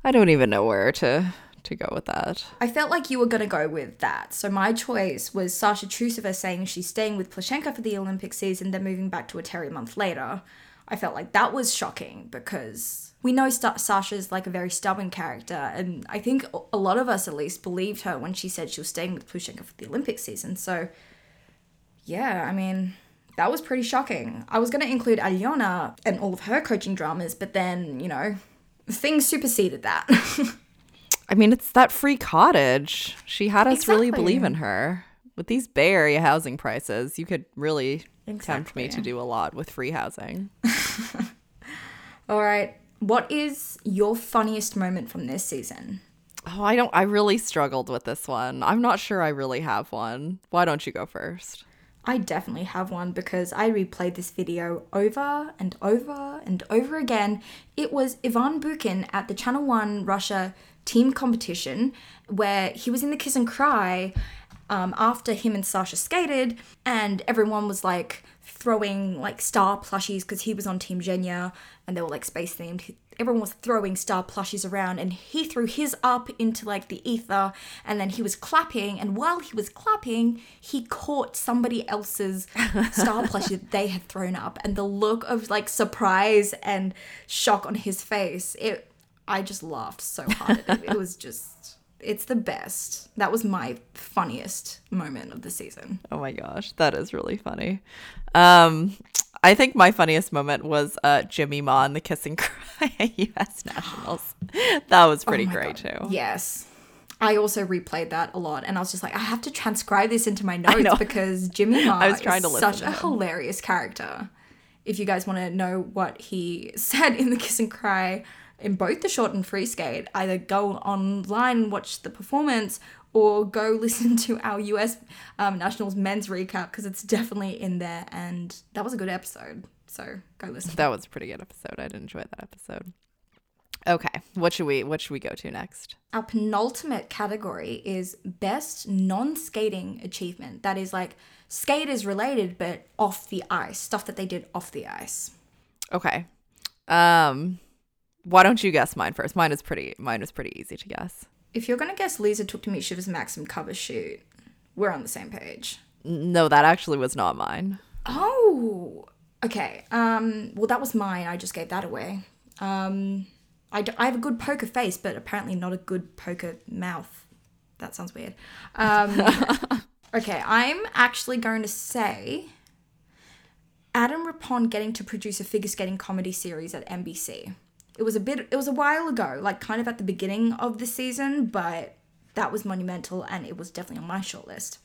I don't even know where to to go with that. I felt like you were going to go with that. So my choice was Sasha Trusova saying she's staying with Plushenko for the Olympic season, then moving back to a month later. I felt like that was shocking because we know Sta Sasha's like a very stubborn character, and I think a lot of us at least believed her when she said she was staying with Plushenko for the Olympic season. So, yeah, I mean, that was pretty shocking. I was going to include Aliona and all of her coaching dramas, but then, you know, things superseded that. I mean, it's that free cottage. She had us really believe in her. With these Bay Area housing prices, you could really tempt me to do a lot with free housing. All right. What is your funniest moment from this season? Oh, I don't I really struggled with this one. I'm not sure I really have one. Why don't you go first? I definitely have one because I replayed this video over and over and over again. It was Ivan Bukin at the Channel One Russia team competition where he was in the kiss and cry um, after him and Sasha skated, and everyone was like throwing like star plushies because he was on Team Genya and they were like space themed. Everyone was throwing star plushies around and he threw his up into like the ether and then he was clapping. And while he was clapping, he caught somebody else's star plushie that they had thrown up. And the look of like surprise and shock on his face, it, I just laughed so hard at it. It was just it's the best. That was my funniest moment of the season. Oh my gosh, that is really funny. Um, I think my funniest moment was uh, Jimmy Ma and the kiss and cry at U.S. Nationals. That was pretty Oh great God. too. Yes. I also replayed that a lot, and I was just like, I have to transcribe this into my notes because Jimmy Ma I was trying is to such to a hilarious character. If you guys want to know what he said in the Kiss and Cry in both the short and free skate, either go online and watch the performance or go listen to our US um, Nationals men's recap because it's definitely in there, and that was a good episode. So go listen. That was a pretty good episode. I did enjoy that episode. Okay, what should we what should we go to next? Our penultimate category is best non-skating achievement. That is like skaters related but off the ice, stuff that they did off the ice. Okay. Um why don't you guess mine first? Mine is pretty mine is pretty easy to guess. If you're gonna guess Lisa Tuktamysheva's Maxim cover shoot, we're on the same page. No, that actually was not mine. Oh, okay. Um, well, that was mine. I just gave that away. Um, I, d- I have a good poker face, but apparently not a good poker mouth. That sounds weird. Um, okay, I'm actually going to say Adam Rippon getting to produce a figure skating comedy series at NBC. It was a bit, it was a while ago, like kind of at the beginning of the season, but that was monumental and it was definitely on my shortlist.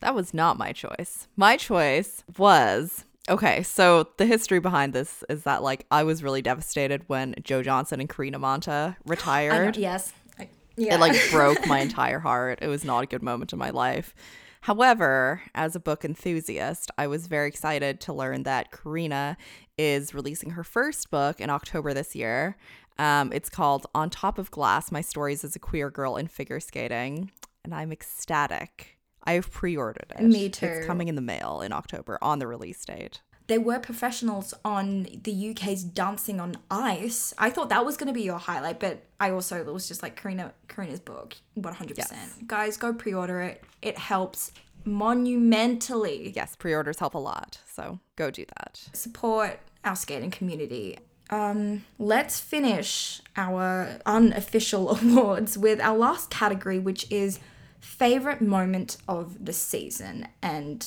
That was not my choice. My choice was okay. So the history behind this is that like I was really devastated when Joe Johnson and Karina Manta retired. yes. I- yeah. It like broke my entire heart. It was not a good moment in my life. However, as a book enthusiast, I was very excited to learn that Karina is releasing her first book in October this year. Um, it's called On Top of Glass My Stories as a Queer Girl in Figure Skating. And I'm ecstatic. I've pre ordered it. Me too. It's coming in the mail in October on the release date. There were professionals on the UK's Dancing on Ice. I thought that was going to be your highlight, but I also it was just like Karina Karina's book, one hundred percent. Guys, go pre-order it. It helps monumentally Yes, pre orders help a lot. So go do that. support our skating community. Um, let's finish our unofficial awards with our last category, which is favorite moment of the season. And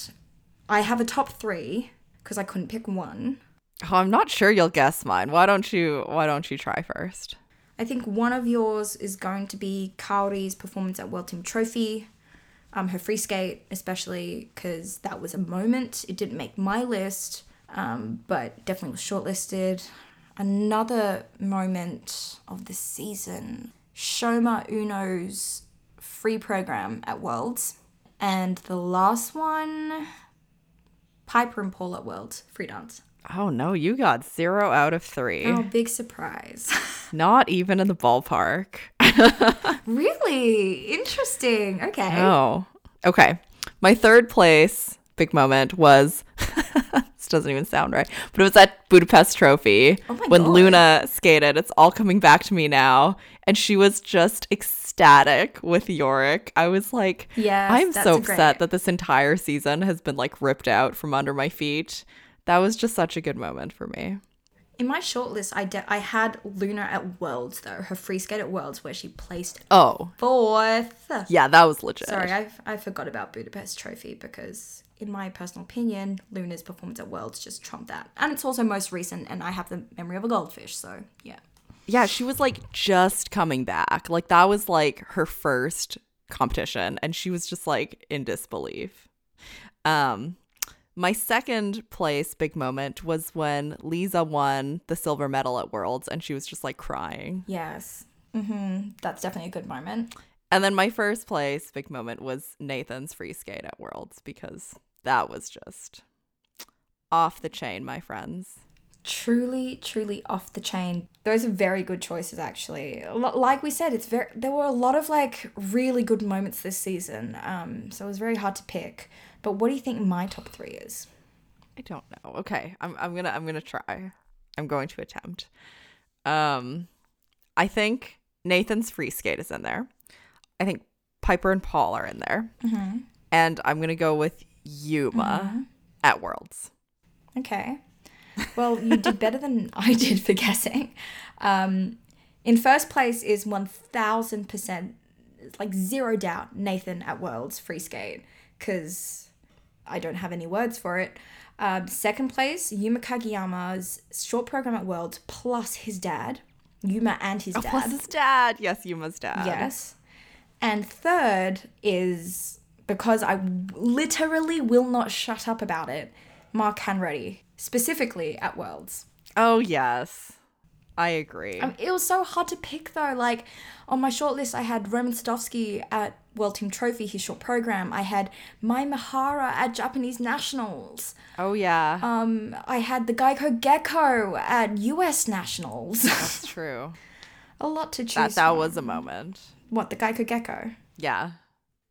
I have a top three because I couldn't pick one. Oh, I'm not sure you'll guess mine. Why don't you why don't you try first? I think one of yours is going to be Kaori's performance at World Team Trophy. Um, her free skate, especially because that was a moment. It didn't make my list, um, but definitely was shortlisted. Another moment of the season, Shoma Uno's free program at Worlds. And the last one, Piper and Paul at Worlds, free dance. Oh no, you got zero out of three. Oh, big surprise. Not even in the ballpark. really? Interesting. Okay. Oh. Okay. My third place big moment was this doesn't even sound right, but it was at Budapest Trophy Oh my when God. Luna skated. It's all coming back to me now. And she was just ecstatic with Jorik. I was like, Yes, I'm so upset great- that this entire season has been like ripped out from under my feet. That was just such a good moment for me. In my shortlist, I de- I had Luna at Worlds though, her free skate at Worlds where she placed Oh, fourth. yeah, that was legit. Sorry, I, I forgot about Budapest Trophy because, in my personal opinion, Luna's performance at Worlds just trumped that. And it's also most recent, and I have the memory of a goldfish, so yeah. Yeah, she was like just coming back. Like that was like her first competition and she was just like in disbelief. Um my second place big moment was when Lisa won the silver medal at Worlds and she was just like crying. Yes. Mm-hmm. That's definitely a good moment. And then my first place big moment was Nathan's free skate at Worlds because that was just off the chain, my friends. Truly, truly off the chain. Those are very good choices, actually. Like we said, it's very. There were a lot of like really good moments this season, um, so it was very hard to pick. But what do you think my top three is? I don't know. Okay, I'm I'm gonna I'm gonna try. I'm going to attempt. Um, I think Nathan's free skate is in there. I think Piper and Paul are in there, Mm-hmm. and I'm gonna go with Yuma at Worlds. Okay. Well, you did better than I did for guessing. Um, in first place is 1000%, like zero doubt, Nathan at Worlds Free Skate, because I don't have any words for it. Um, second place, Yuma Kagiyama's short program at Worlds plus his dad. Yuma and his dad. Plus his dad. Yes, Yuma's dad. Yes. And third is because I literally will not shut up about it, Mark Hanretty, specifically at Worlds. Oh yes, I agree. Um, it was so hard to pick though. Like on my short list, I had Roman Sadovsky at World Team Trophy, his short program. I had Mai Mihara at Japanese Nationals. oh yeah, Um, I had the Geico Gecko at US Nationals. that's true. a lot to choose. That that from. was a moment. what the Geico Gecko. Yeah,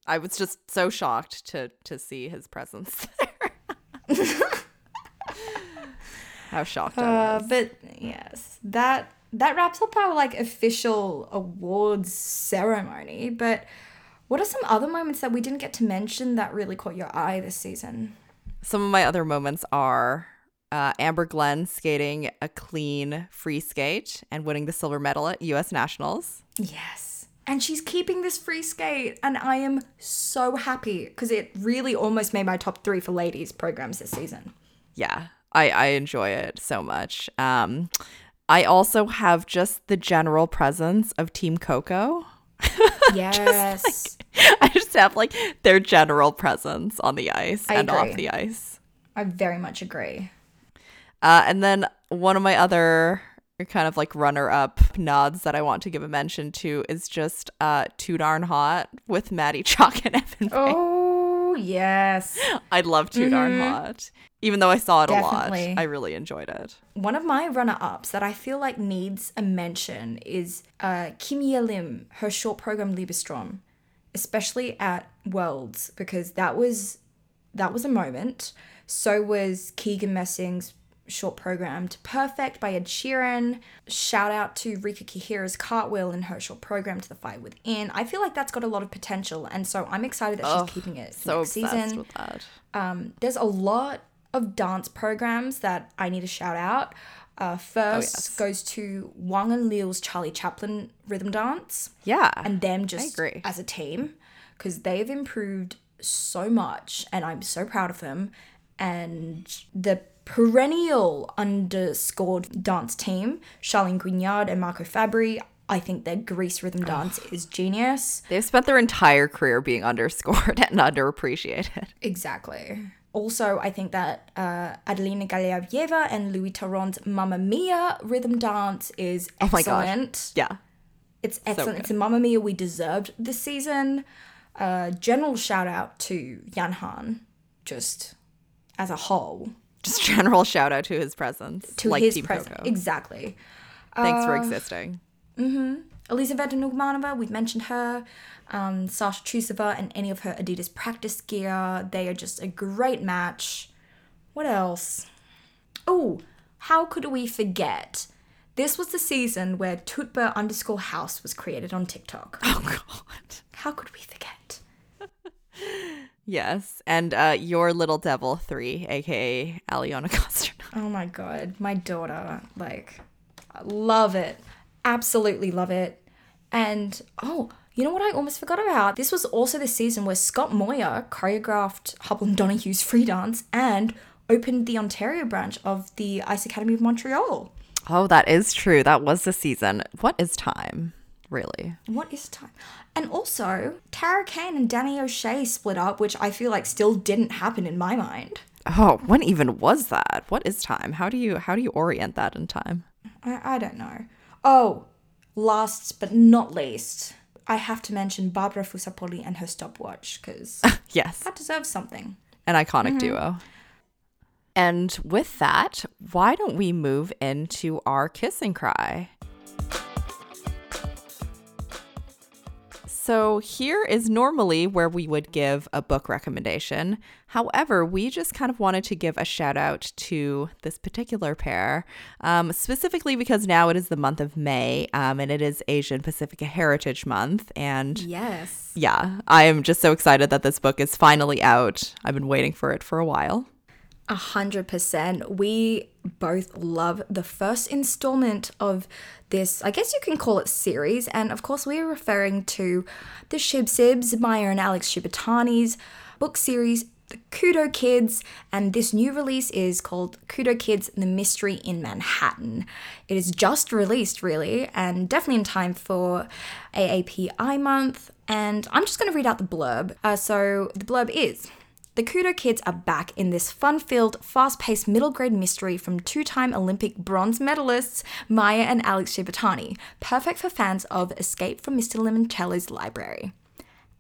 I was just so shocked to to see his presence there. How shocked I Uh, was. but yes, that that wraps up our like official awards ceremony. But what are some other moments that we didn't get to mention that really caught your eye this season? Some of my other moments are uh, Amber Glenn skating a clean free skate and winning the silver medal at U.S. Nationals. Yes. And she's keeping this free skate, and I am so happy because it really almost made my top three for ladies programs this season. yeah i i enjoy it so much um i also have just the general presence of team coco Yes. i just have like their general presence on the ice I and off the ice I very much agree. uh and then one of my other kind of like runner up nods that i want to give a mention to is just uh too darn hot with maddie chock and evan. Oh, yes. i love too darn hot even though i saw it a lot i really enjoyed it One of my runner ups that I feel like needs a mention is uh, Kim Ye Lim, her short program Liebestraum, especially at Worlds, because that was that was a moment. So was Keegan Messing's short program to Perfect by Ed Sheeran. Shout out to Rika Kihira's Cartwheel and her short program to the Fight Within. I feel like that's got a lot of potential, and so I'm excited that she's keeping it so next season with that um, there's a lot of dance programs that I need to shout out. Uh, first yes. goes to Wang and Liu's Charlie Chaplin rhythm dance, yeah and them just as a team because they've improved so much, and I'm so proud of them. And the perennial underscored dance team, Charlene Guignard and Marco Fabbri, I think their Grease rhythm dance is genius. They've spent their entire career being underscored and underappreciated. Exactly. Also, I think that uh, Adelina Galyavieva and Louis Thauron's Mamma Mia rhythm dance is excellent. Oh excellent. Yeah. It's excellent. good. it's a Mamma Mia we deserved this season. Uh, general shout out to Yan Han, just as a whole, Just general shout out to his presence. to like his Team presence. Coco. Exactly. Thanks for existing. Elizaveta Nugumanova, we've mentioned her. Um, Sasha Trusova and any of her Adidas practice gear. They are just a great match. What else? Oh, how could we forget? This was the season where Tutba underscore house was created on TikTok. Oh god. How could we forget? Yes. And uh your little devil three, aka Aliona Kostornaia. Oh my god, my daughter, like, I love it. Absolutely love it. And oh, you know what I almost forgot about? This was also the season where Scott Moir choreographed Hubbell and Donohue's free dance and opened the Ontario branch of the Ice Academy of Montreal. Oh, that is true. That was the season. What is time? Really? What is time? And also, Tarah Kayne and Danny O'Shea split up, which I feel like still didn't happen in my mind. Oh, when even was that? What is time? How do you how do you orient that in time? I, I don't know. Oh, last but not least, I have to mention Barbara Fusar-Poli and her stopwatch because Yes. that deserves something. An iconic mm-hmm. duo. And with that, why don't we move into our kiss and cry? So, here is normally where we would give a book recommendation. However, we just kind of wanted to give a shout out to this particular pair, um, specifically because now it is the month of May um, and it is Asian Pacific Heritage Month. And Yes. yeah, I am just so excited that this book is finally out. I've been waiting for it for a while. A hundred percent. We both love the first installment of this, I guess you can call it series. And of course, we are referring to the Shib Sibs, Maya and Alex Shibutani's book series, The Kudo Kids. And this new release is called Kudo Kids The Mystery in Manhattan. It is just released, really, and definitely in time for AAPI month. And I'm just going to read out the blurb. Uh, so the blurb is. The Kudo kids are back in this fun filled, fast paced middle grade mystery from two time Olympic bronze medalists Maya and Alex Shibutani, perfect for fans of Escape from Mr. Limoncello's library.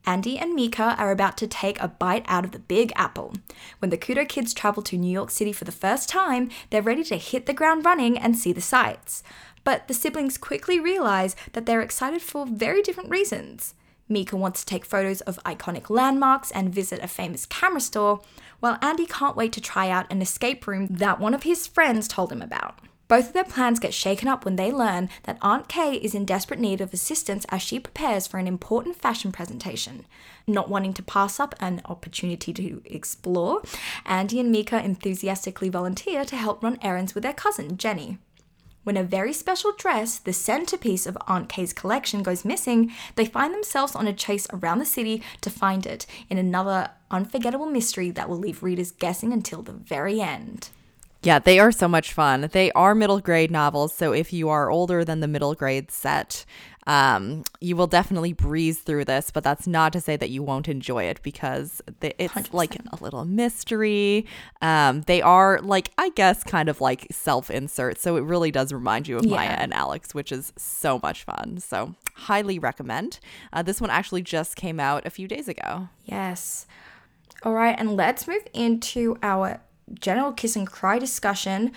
Andy and Mika are about to take a bite out of the Big Apple. When the Kudo kids travel to New York City for the first time, they're ready to hit the ground running and see the sights. But the siblings quickly realize that they're excited for very different reasons. Mika wants to take photos of iconic landmarks and visit a famous camera store, while Andy can't wait to try out an escape room that one of his friends told him about. Both of their plans get shaken up when they learn that Aunt Kay is in desperate need of assistance as she prepares for an important fashion presentation. Not wanting to pass up an opportunity to explore, Andy and Mika enthusiastically volunteer to help run errands with their cousin, Jenny. When a very special dress, the centerpiece of Aunt Kay's collection, goes missing, they find themselves on a chase around the city to find it in another unforgettable mystery that will leave readers guessing until the very end. Yeah, they are so much fun. They are middle grade novels, so if you are older than the middle grade set, um, you will definitely breeze through this. But that's not to say that you won't enjoy it because it's 100%. like a little mystery. Um, they are like I guess kind of like self insert, so it really does remind you of Maya and Alex, which is so much fun. So highly recommend. Uh, this one actually just came out a few days ago. Yes. All right, and let's move into our general kiss and cry discussion.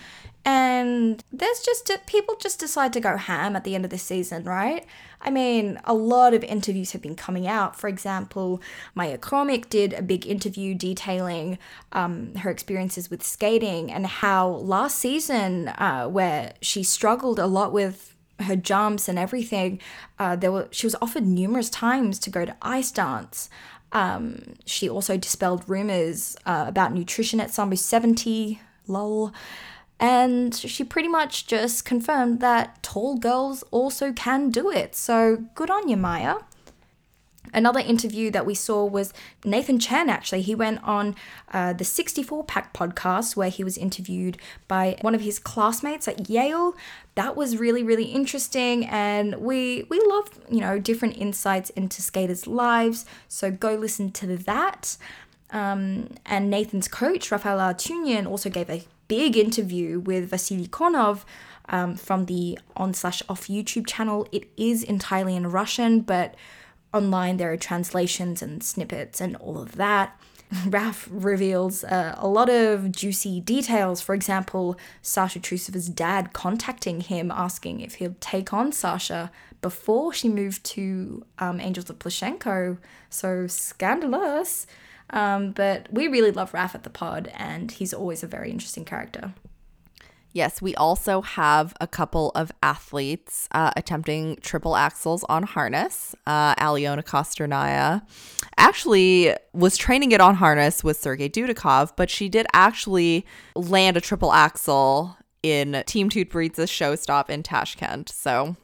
And there's just people just decide to go ham at the end of the season, right? I mean, a lot of interviews have been coming out. For example, Maya Khromykh did a big interview detailing um, her experiences with skating and how last season, uh, where she struggled a lot with her jumps and everything, uh, there were she was offered numerous times to go to ice dance. Um, she also dispelled rumors uh, about nutrition at Sambo 70, lol. And she pretty much just confirmed that tall girls also can do it. So good on you, Maya. Another interview that we saw was Nathan Chen, actually. He went on uh, the 64 Pack podcast where he was interviewed by one of his classmates at Yale. That was really, really interesting. And we, we love, you know, different insights into skaters' lives. So go listen to that. Um, and Nathan's coach, Rafael Arutyunyan, also gave a big interview with Vasily Konov um, from the On Slash Off YouTube channel. It is entirely in Russian, but online there are translations and snippets and all of that. Raf reveals uh, a lot of juicy details. For example, Sasha Trusova's dad contacting him asking if he'll take on Sasha before she moved to um, Angels of Plushenko. So scandalous. Um, but we really love Raf at the pod, and he's always a very interesting character. Yes, we also have a couple of athletes uh, attempting triple axels on harness. Uh, Aliona Kostornaia actually was training it on harness with Sergey Dudakov, but she did actually land a triple axel in Team Tutberidze's show stop in Tashkent. So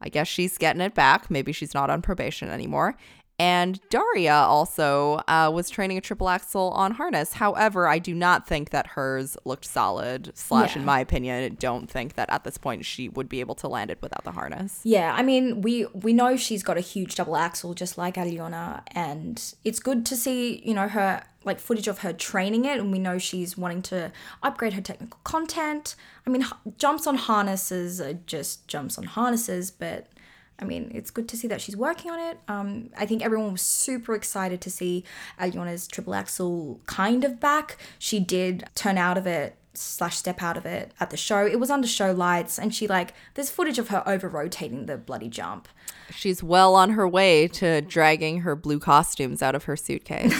I guess she's getting it back. Maybe she's not on probation anymore. And Daria also uh, was training a triple axel on harness. However, I do not think that hers looked solid. Slash, in my opinion, I don't think that at this point she would be able to land it without the harness. Yeah, I mean, we we know she's got a huge double axel, just like Aliona, and it's good to see you know her like footage of her training it, and we know she's wanting to upgrade her technical content. I mean, h- jumps on harnesses are just jumps on harnesses, but I mean, it's good to see that she's working on it. Um, I think everyone was super excited to see Aliona's triple axel kind of back. She did turn out of it slash step out of it at the show. It was under show lights, and she like there's footage of her over rotating the bloody jump. She's well on her way to dragging her blue costumes out of her suitcase.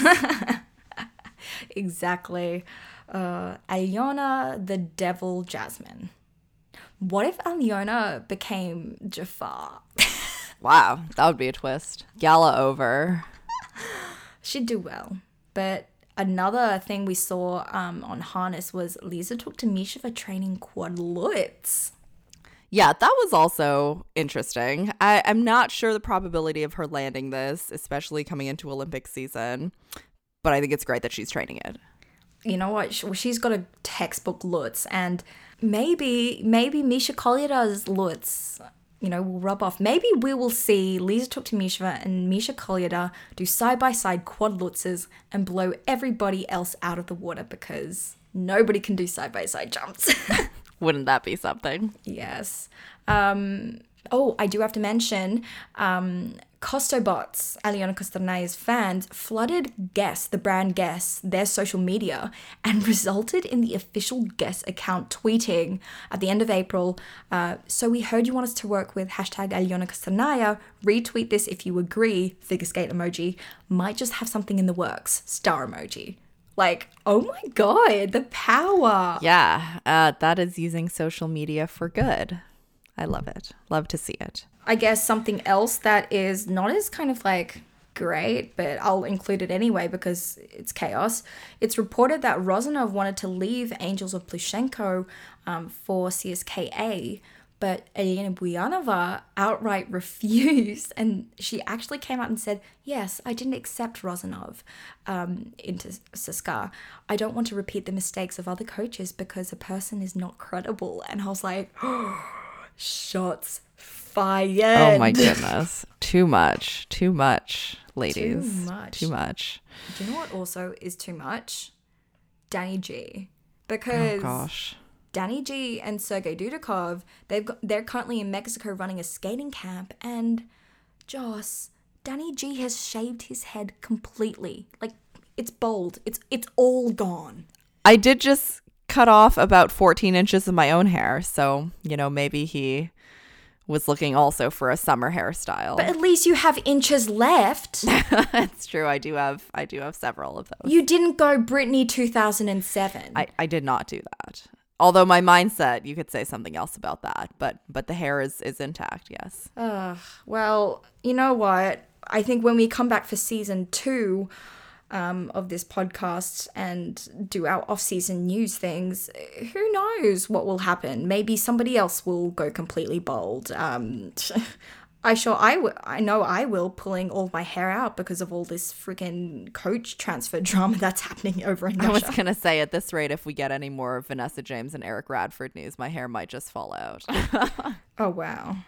exactly. Uh, Alyona the Devil Jasmine. What if Alyona became Jafar? wow, that would be a twist. Gala over. She'd do well. But another thing we saw um, on Harness was Lisa Tuktamysheva for training quad lutz. Yeah, that was also interesting. I, I'm not sure the probability of her landing this, especially coming into Olympic season, but I think it's great that she's training it. You know what? She's got a textbook Lutz, and maybe maybe Misha Kolyada's Lutz, you know, will rub off. Maybe we will see Lisa Tuktamysheva and Misha Kolyada do side by side quad Lutzes and blow everybody else out of the water because nobody can do side by side jumps. Wouldn't that be something? Yes. Um, oh, I do have to mention um, Costobots, Alyona Kostornaia's fans, flooded Guess, the brand Guess, their social media and resulted in the official Guess account tweeting at the end of April. Uh, so we heard you want us to work with hashtag Alyona Kostornaia. Retweet this if you agree. Figure skate emoji. Might just have something in the works. Star emoji. Like, oh my god, the power. Yeah, uh, that is using social media for good. I love it. Love to see it. I guess something else that is not as kind of like great, but I'll include it anyway because it's chaos. It's reported that Rozanov wanted to leave Angels of Plushenko um, for CSKA, but Elena Buyanova outright refused, and she actually came out and said, "Yes, I didn't accept Rozanov um, into CSKA. I don't want to repeat the mistakes of other coaches because a person is not credible." And I was like, "Shots fired!" Oh my goodness, too much, too much, ladies, too much, too much. Do you know what also is too much? Danny G, oh, because oh gosh Danny G and Sergey Dudakov, they've got, they're currently in Mexico running a skating camp, and Joss, Danny G has shaved his head completely. Like it's bald. It's it's all gone. I did just cut off about 14 inches of my own hair, so you know maybe he was looking also for a summer hairstyle. But at least you have inches left. That's true. I do have I do have several of those. You didn't go Britney 2007. I, I did not do that although my mindset you could say something else about that but but the hair is is intact yes uh, well you know what i think when we come back for season two um, of this podcast and do our off-season news things who knows what will happen maybe somebody else will go completely bald. um, I sure I. I know I will pulling all my hair out because of all this freaking coach transfer drama that's happening over in Russia. I was gonna say at this rate, if we get any more Vanessa James and Eric Radford news, my hair might just fall out. oh wow.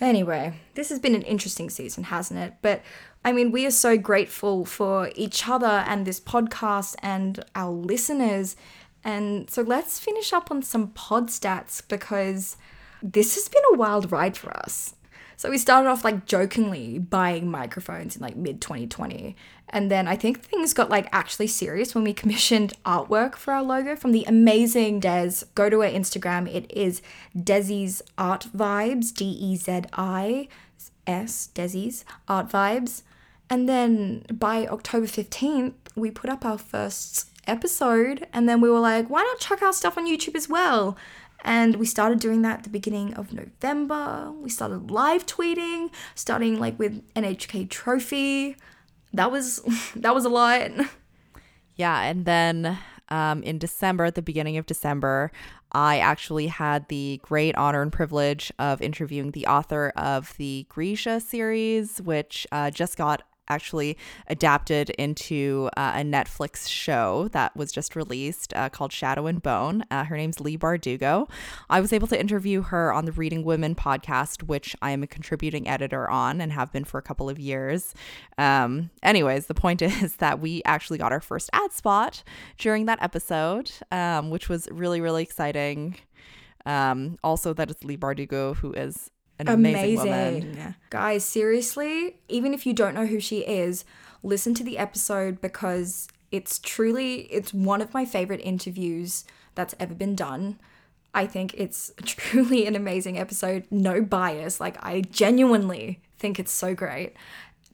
Anyway, this has been an interesting season, hasn't it? But I mean, we are so grateful for each other and this podcast and our listeners. And so let's finish up on some pod stats because this has been a wild ride for us. So we started off like jokingly buying microphones in like mid 2020. And then I think things got like actually serious when we commissioned artwork for our logo from the amazing Des. Go to her Instagram. It is Dezi's Art Vibes, D E Z I S, Dezi's Art Vibes. And then by October 15th, we put up our first episode. And then we were like, why not chuck our stuff on YouTube as well? And we started doing that at the beginning of November. We started live tweeting, starting like with NHK Trophy. That was that was a lot. Yeah, and then um, in December, at the beginning of December, I actually had the great honor and privilege of interviewing the author of the Grisha series, which uh, just got actually adapted into uh, a Netflix show that was just released uh, called Shadow and Bone. Uh, her name's Leigh Bardugo. I was able to interview her on the Reading Women podcast, which I am a contributing editor on and have been for a couple of years. Um, anyways, the point is that we actually got our first ad spot during that episode, um, which was really, really exciting. Um, also, that it's Leigh Bardugo, who is an amazing, amazing. woman. Guys, seriously, even if you don't know who she is, listen to the episode because It's truly it's one of my favorite interviews that's ever been done. I think it's truly an amazing episode. No bias. Like I genuinely think it's so great.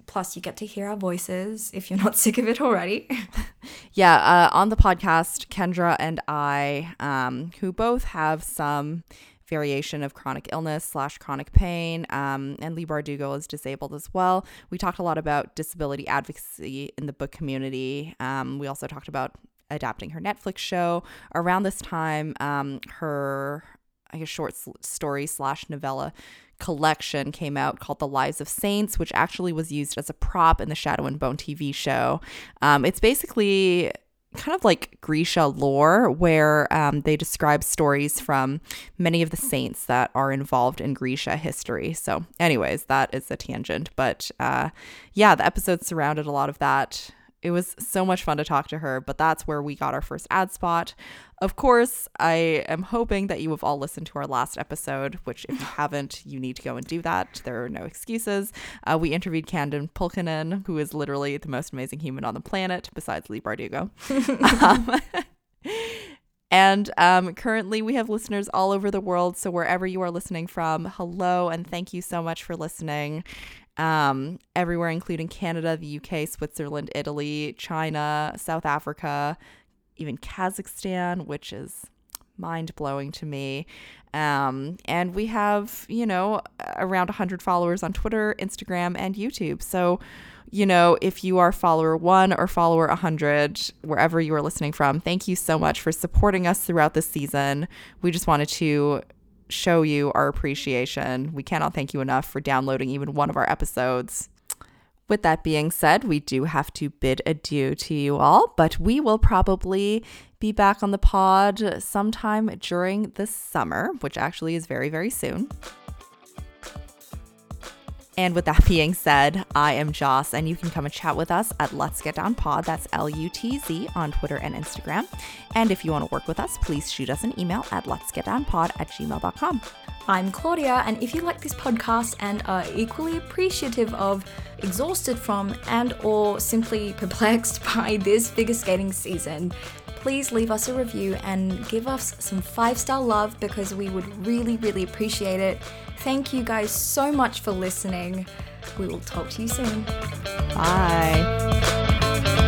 Plus, you get to hear our voices if you're not sick of it already. yeah, uh, on the podcast, Kendra and I, um, who both have some variation of chronic illness slash chronic pain, um, and Leigh Bardugo is disabled as well. We talked a lot about disability advocacy in the book community. Um, we also talked about adapting her Netflix show. Around this time, um, her I guess short story slash novella collection came out called The Lives of Saints, which actually was used as a prop in the Shadow and Bone TV show. Um, it's basically kind of like Grisha lore, where um, they describe stories from many of the saints that are involved in Grisha history. So, anyways, that is a tangent. But uh, yeah, the episode surrounded a lot of that. It was so much fun to talk to her, but that's where we got our first ad spot. Of course, I am hoping that you have all listened to our last episode, which, if you haven't, you need to go and do that. There are no excuses. Uh, we interviewed Camden Pulkinen, who is literally the most amazing human on the planet, besides Leigh Bardugo. um, and um, currently, we have listeners all over the world. So, wherever you are listening from, hello, and thank you so much for listening um, everywhere, including Canada, the UK, Switzerland, Italy, China, South Africa, even Kazakhstan, which is mind blowing to me. Um, and we have, you know, around 100 followers on Twitter, Instagram, and YouTube. So, you know, if you are follower one or follower 100, wherever you are listening from, thank you so much for supporting us throughout this season. We just wanted to show you our appreciation. We cannot thank you enough for downloading even one of our episodes. With that being said, we do have to bid adieu to you all, but we will probably be back on the pod sometime during the summer, which actually is very, very soon. And with that being said, I am Joss, and you can come and chat with us at Lutz Get Down Pod. That's L U T Z on Twitter and Instagram. And if you want to work with us, please shoot us an email at lutzgetdownpod at gmail.com. I'm Claudia, and if you like this podcast and are equally appreciative of, exhausted from, and or simply perplexed by this figure skating season, please leave us a review and give us some five star love because we would really, really appreciate it. Thank you guys so much for listening. We will talk to you soon. Bye.